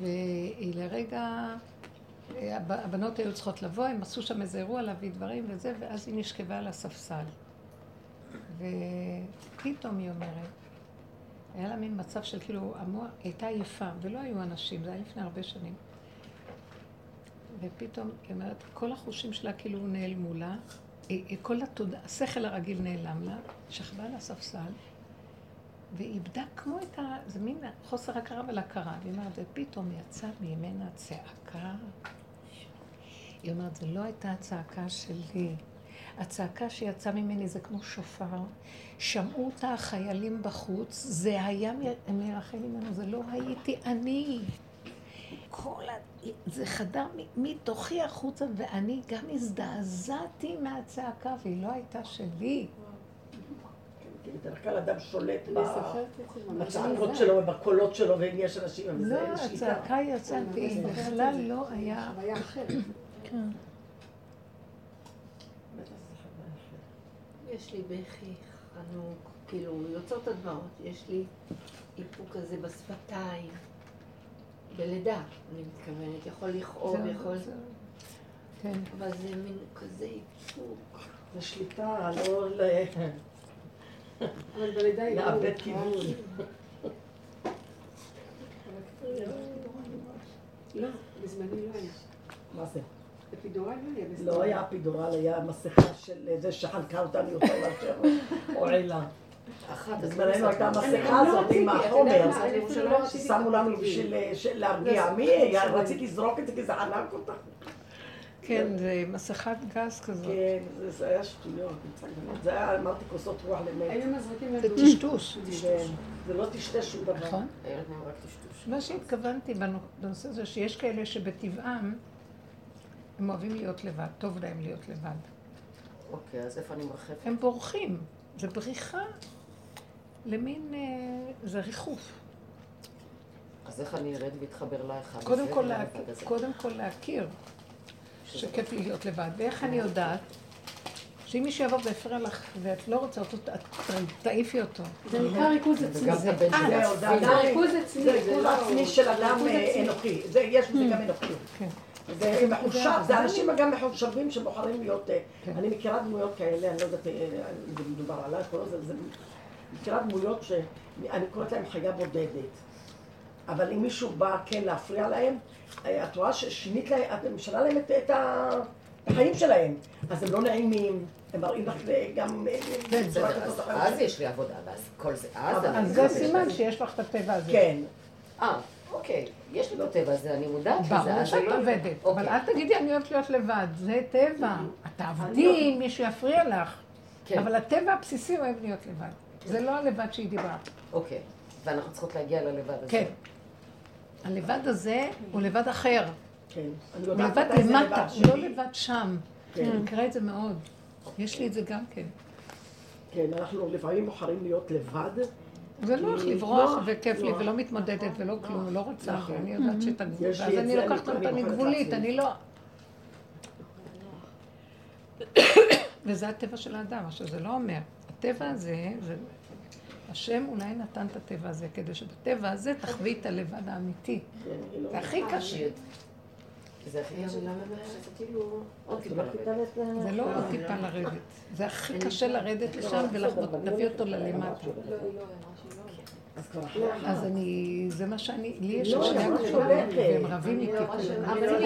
והיא לרגע, הבנות היו צריכות לבוא, הם עשו שם איזה אירוע להביא דברים וזה, ואז היא נשכבה על הספסל. ופתאום היא אומרת, היה לה מין מצב של כאילו, המוח, הייתה עייפה, ולא היו אנשים, זה היה לפני הרבה שנים. ופתאום היא אומרת, כל החושים שלה כאילו נעלמו לה, כל התודעה, השכל הרגיל נעלם לה, שכבה על הספסל, והיא איבדה כמו את ה... זה מין חוסר הכרה ולהכרה. והיא אומרת, ופתאום יצא ממנה צעקה. היא אומרת, זו לא הייתה הצעקה שלי. הצעקה שיצאה ממני זה כמו שופר. שמעו אותה החיילים בחוץ, זה היה מ- מרחל ממנו, זה לא הייתי אני. כל ה... זה חדר מ- מתוכי החוצה, ואני גם הזדעזעתי מהצעקה, והיא לא הייתה שלי. כי בדרך כלל אדם שולט. בצעקות שלו ובקולות שלו, ואם יש אנשים, לא, אין שליטה. הצעקה יצאה, והיא בכלל לא היה... כן. יש לי בכי חנוק, כאילו, יוצאות הדמעות, יש לי איפוק כזה בשפתיים. בלידה, אני מתכוונת, יכול לכאוב, יכול... כן. אבל זה מין כזה איפוק. זה שליטה, לא ל- אבל בלידה היא לא... לאבד כיוון. לא, בזמני לא היה. מה זה? אפידורל לא היה. לא אפידורל, היה מסכה של זה שחנקה אותנו יותר מאשר. אחת, בזמננו הייתה המסכה לא הזאת עם החומר. לא ששמו לנו את בשביל זה. של- להרגיע. מי? זה- רציתי לזרוק את זה כי זה חנק אותך. כן, זה מסכת גז כזאת. כן, זה- זה היה שטויות. זה היה, אמרתי, כוסות רוח למת. היו מזריקים זה לנו... טשטוש. כן, זה לא טשטש שום דבר. נכון? טשטוש. מה שהתכוונתי בנו- בנושא הזה, שיש כאלה שבטבעם הם אוהבים להיות לבד, טוב להם להיות לבד. אוקיי, אז איפה אני מרחפת? הם בורחים, זה בריחה למין, אה, זה ריחוף. אז איך אני ארד ואתחבר לאחד קודם הזה כל, הזה? קודם כל להכיר שכיף לי להיות לבד. ואיך אני יודעת שאם מישהו יבוא ויפריע לך ואת לא רוצה אותו, את תעיפי אותו. זה נקרא ריכוז עצמי. אה. זה ריכוז עצמי, זה ריכוז לא... עצמי של אדם אה. אנוכי. זה- יש בזה גם אנוכיות. זה מחושב, זה- אנשים גם מחושבים שבוחרים להיות... אה, כן. אני מכירה דמויות כאלה, אני לא יודעת אה, אם זה מדובר עליי, כל זה, זה... מכירה דמויות שאני קוראת להן חיה בודדת. אבל אם מישהו בא כן להפריע להם, אה, את רואה ששינית להם, את משנה להם את- את החיים שלהם. אז הם לא נעימים, הם מראים לך גם... אז- יש לי עבודה, ואז כל זה, אז. אז זה סימן שיש לך את הטבע הזה. כן. אה, אוקיי, יש לי בטבע הזה, אני מודעת לזה. ברור שאת לא- עובדת, אבל אוקיי. אל תגידי אני אוהבת להיות לבד, זה טבע. את תעבדי אם מישהו יפריע לך, כן, אבל הטבע הבסיסי אוהב להיות לבד. זה לא הלבד שהיא דיברה. אוקיי. ואנחנו צריכות להגיע ללבד הזה. כן. הלבד הזה הוא לבד אחר. כן. הוא לבד למטה, הוא לא. לבד שם. כן. אני מכירה את זה מאוד. יש לי את זה גם כן. כן, אנחנו לפעמים בוחרים להיות לבד. זה נוח כי לברוח נוח, וכיף לי נוח. ולא מתמודדת ולא כלום, לא רוצה, נכון. אני יודעת שאת הגבול, ואז את אני לוקחת אותה, אני גבולית. אני לא... וזה הטבע של האדם, עכשיו זה לא אומר, הטבע הזה, זה... השם אולי נתן את הטבע הזה, כדי שבטבע הזה תחווי את הלבד האמיתי. לא- זה הכי קשה. כאילו. זה לא עוד טיפה לרדת, זה הכי קשה לרדת לשם ולהביא אותו ללמטה. אז אני, זה מה שאני, לי יש לא, שני אמרה הגבולות, שהולכת. והם רבים איתי. לא, אבל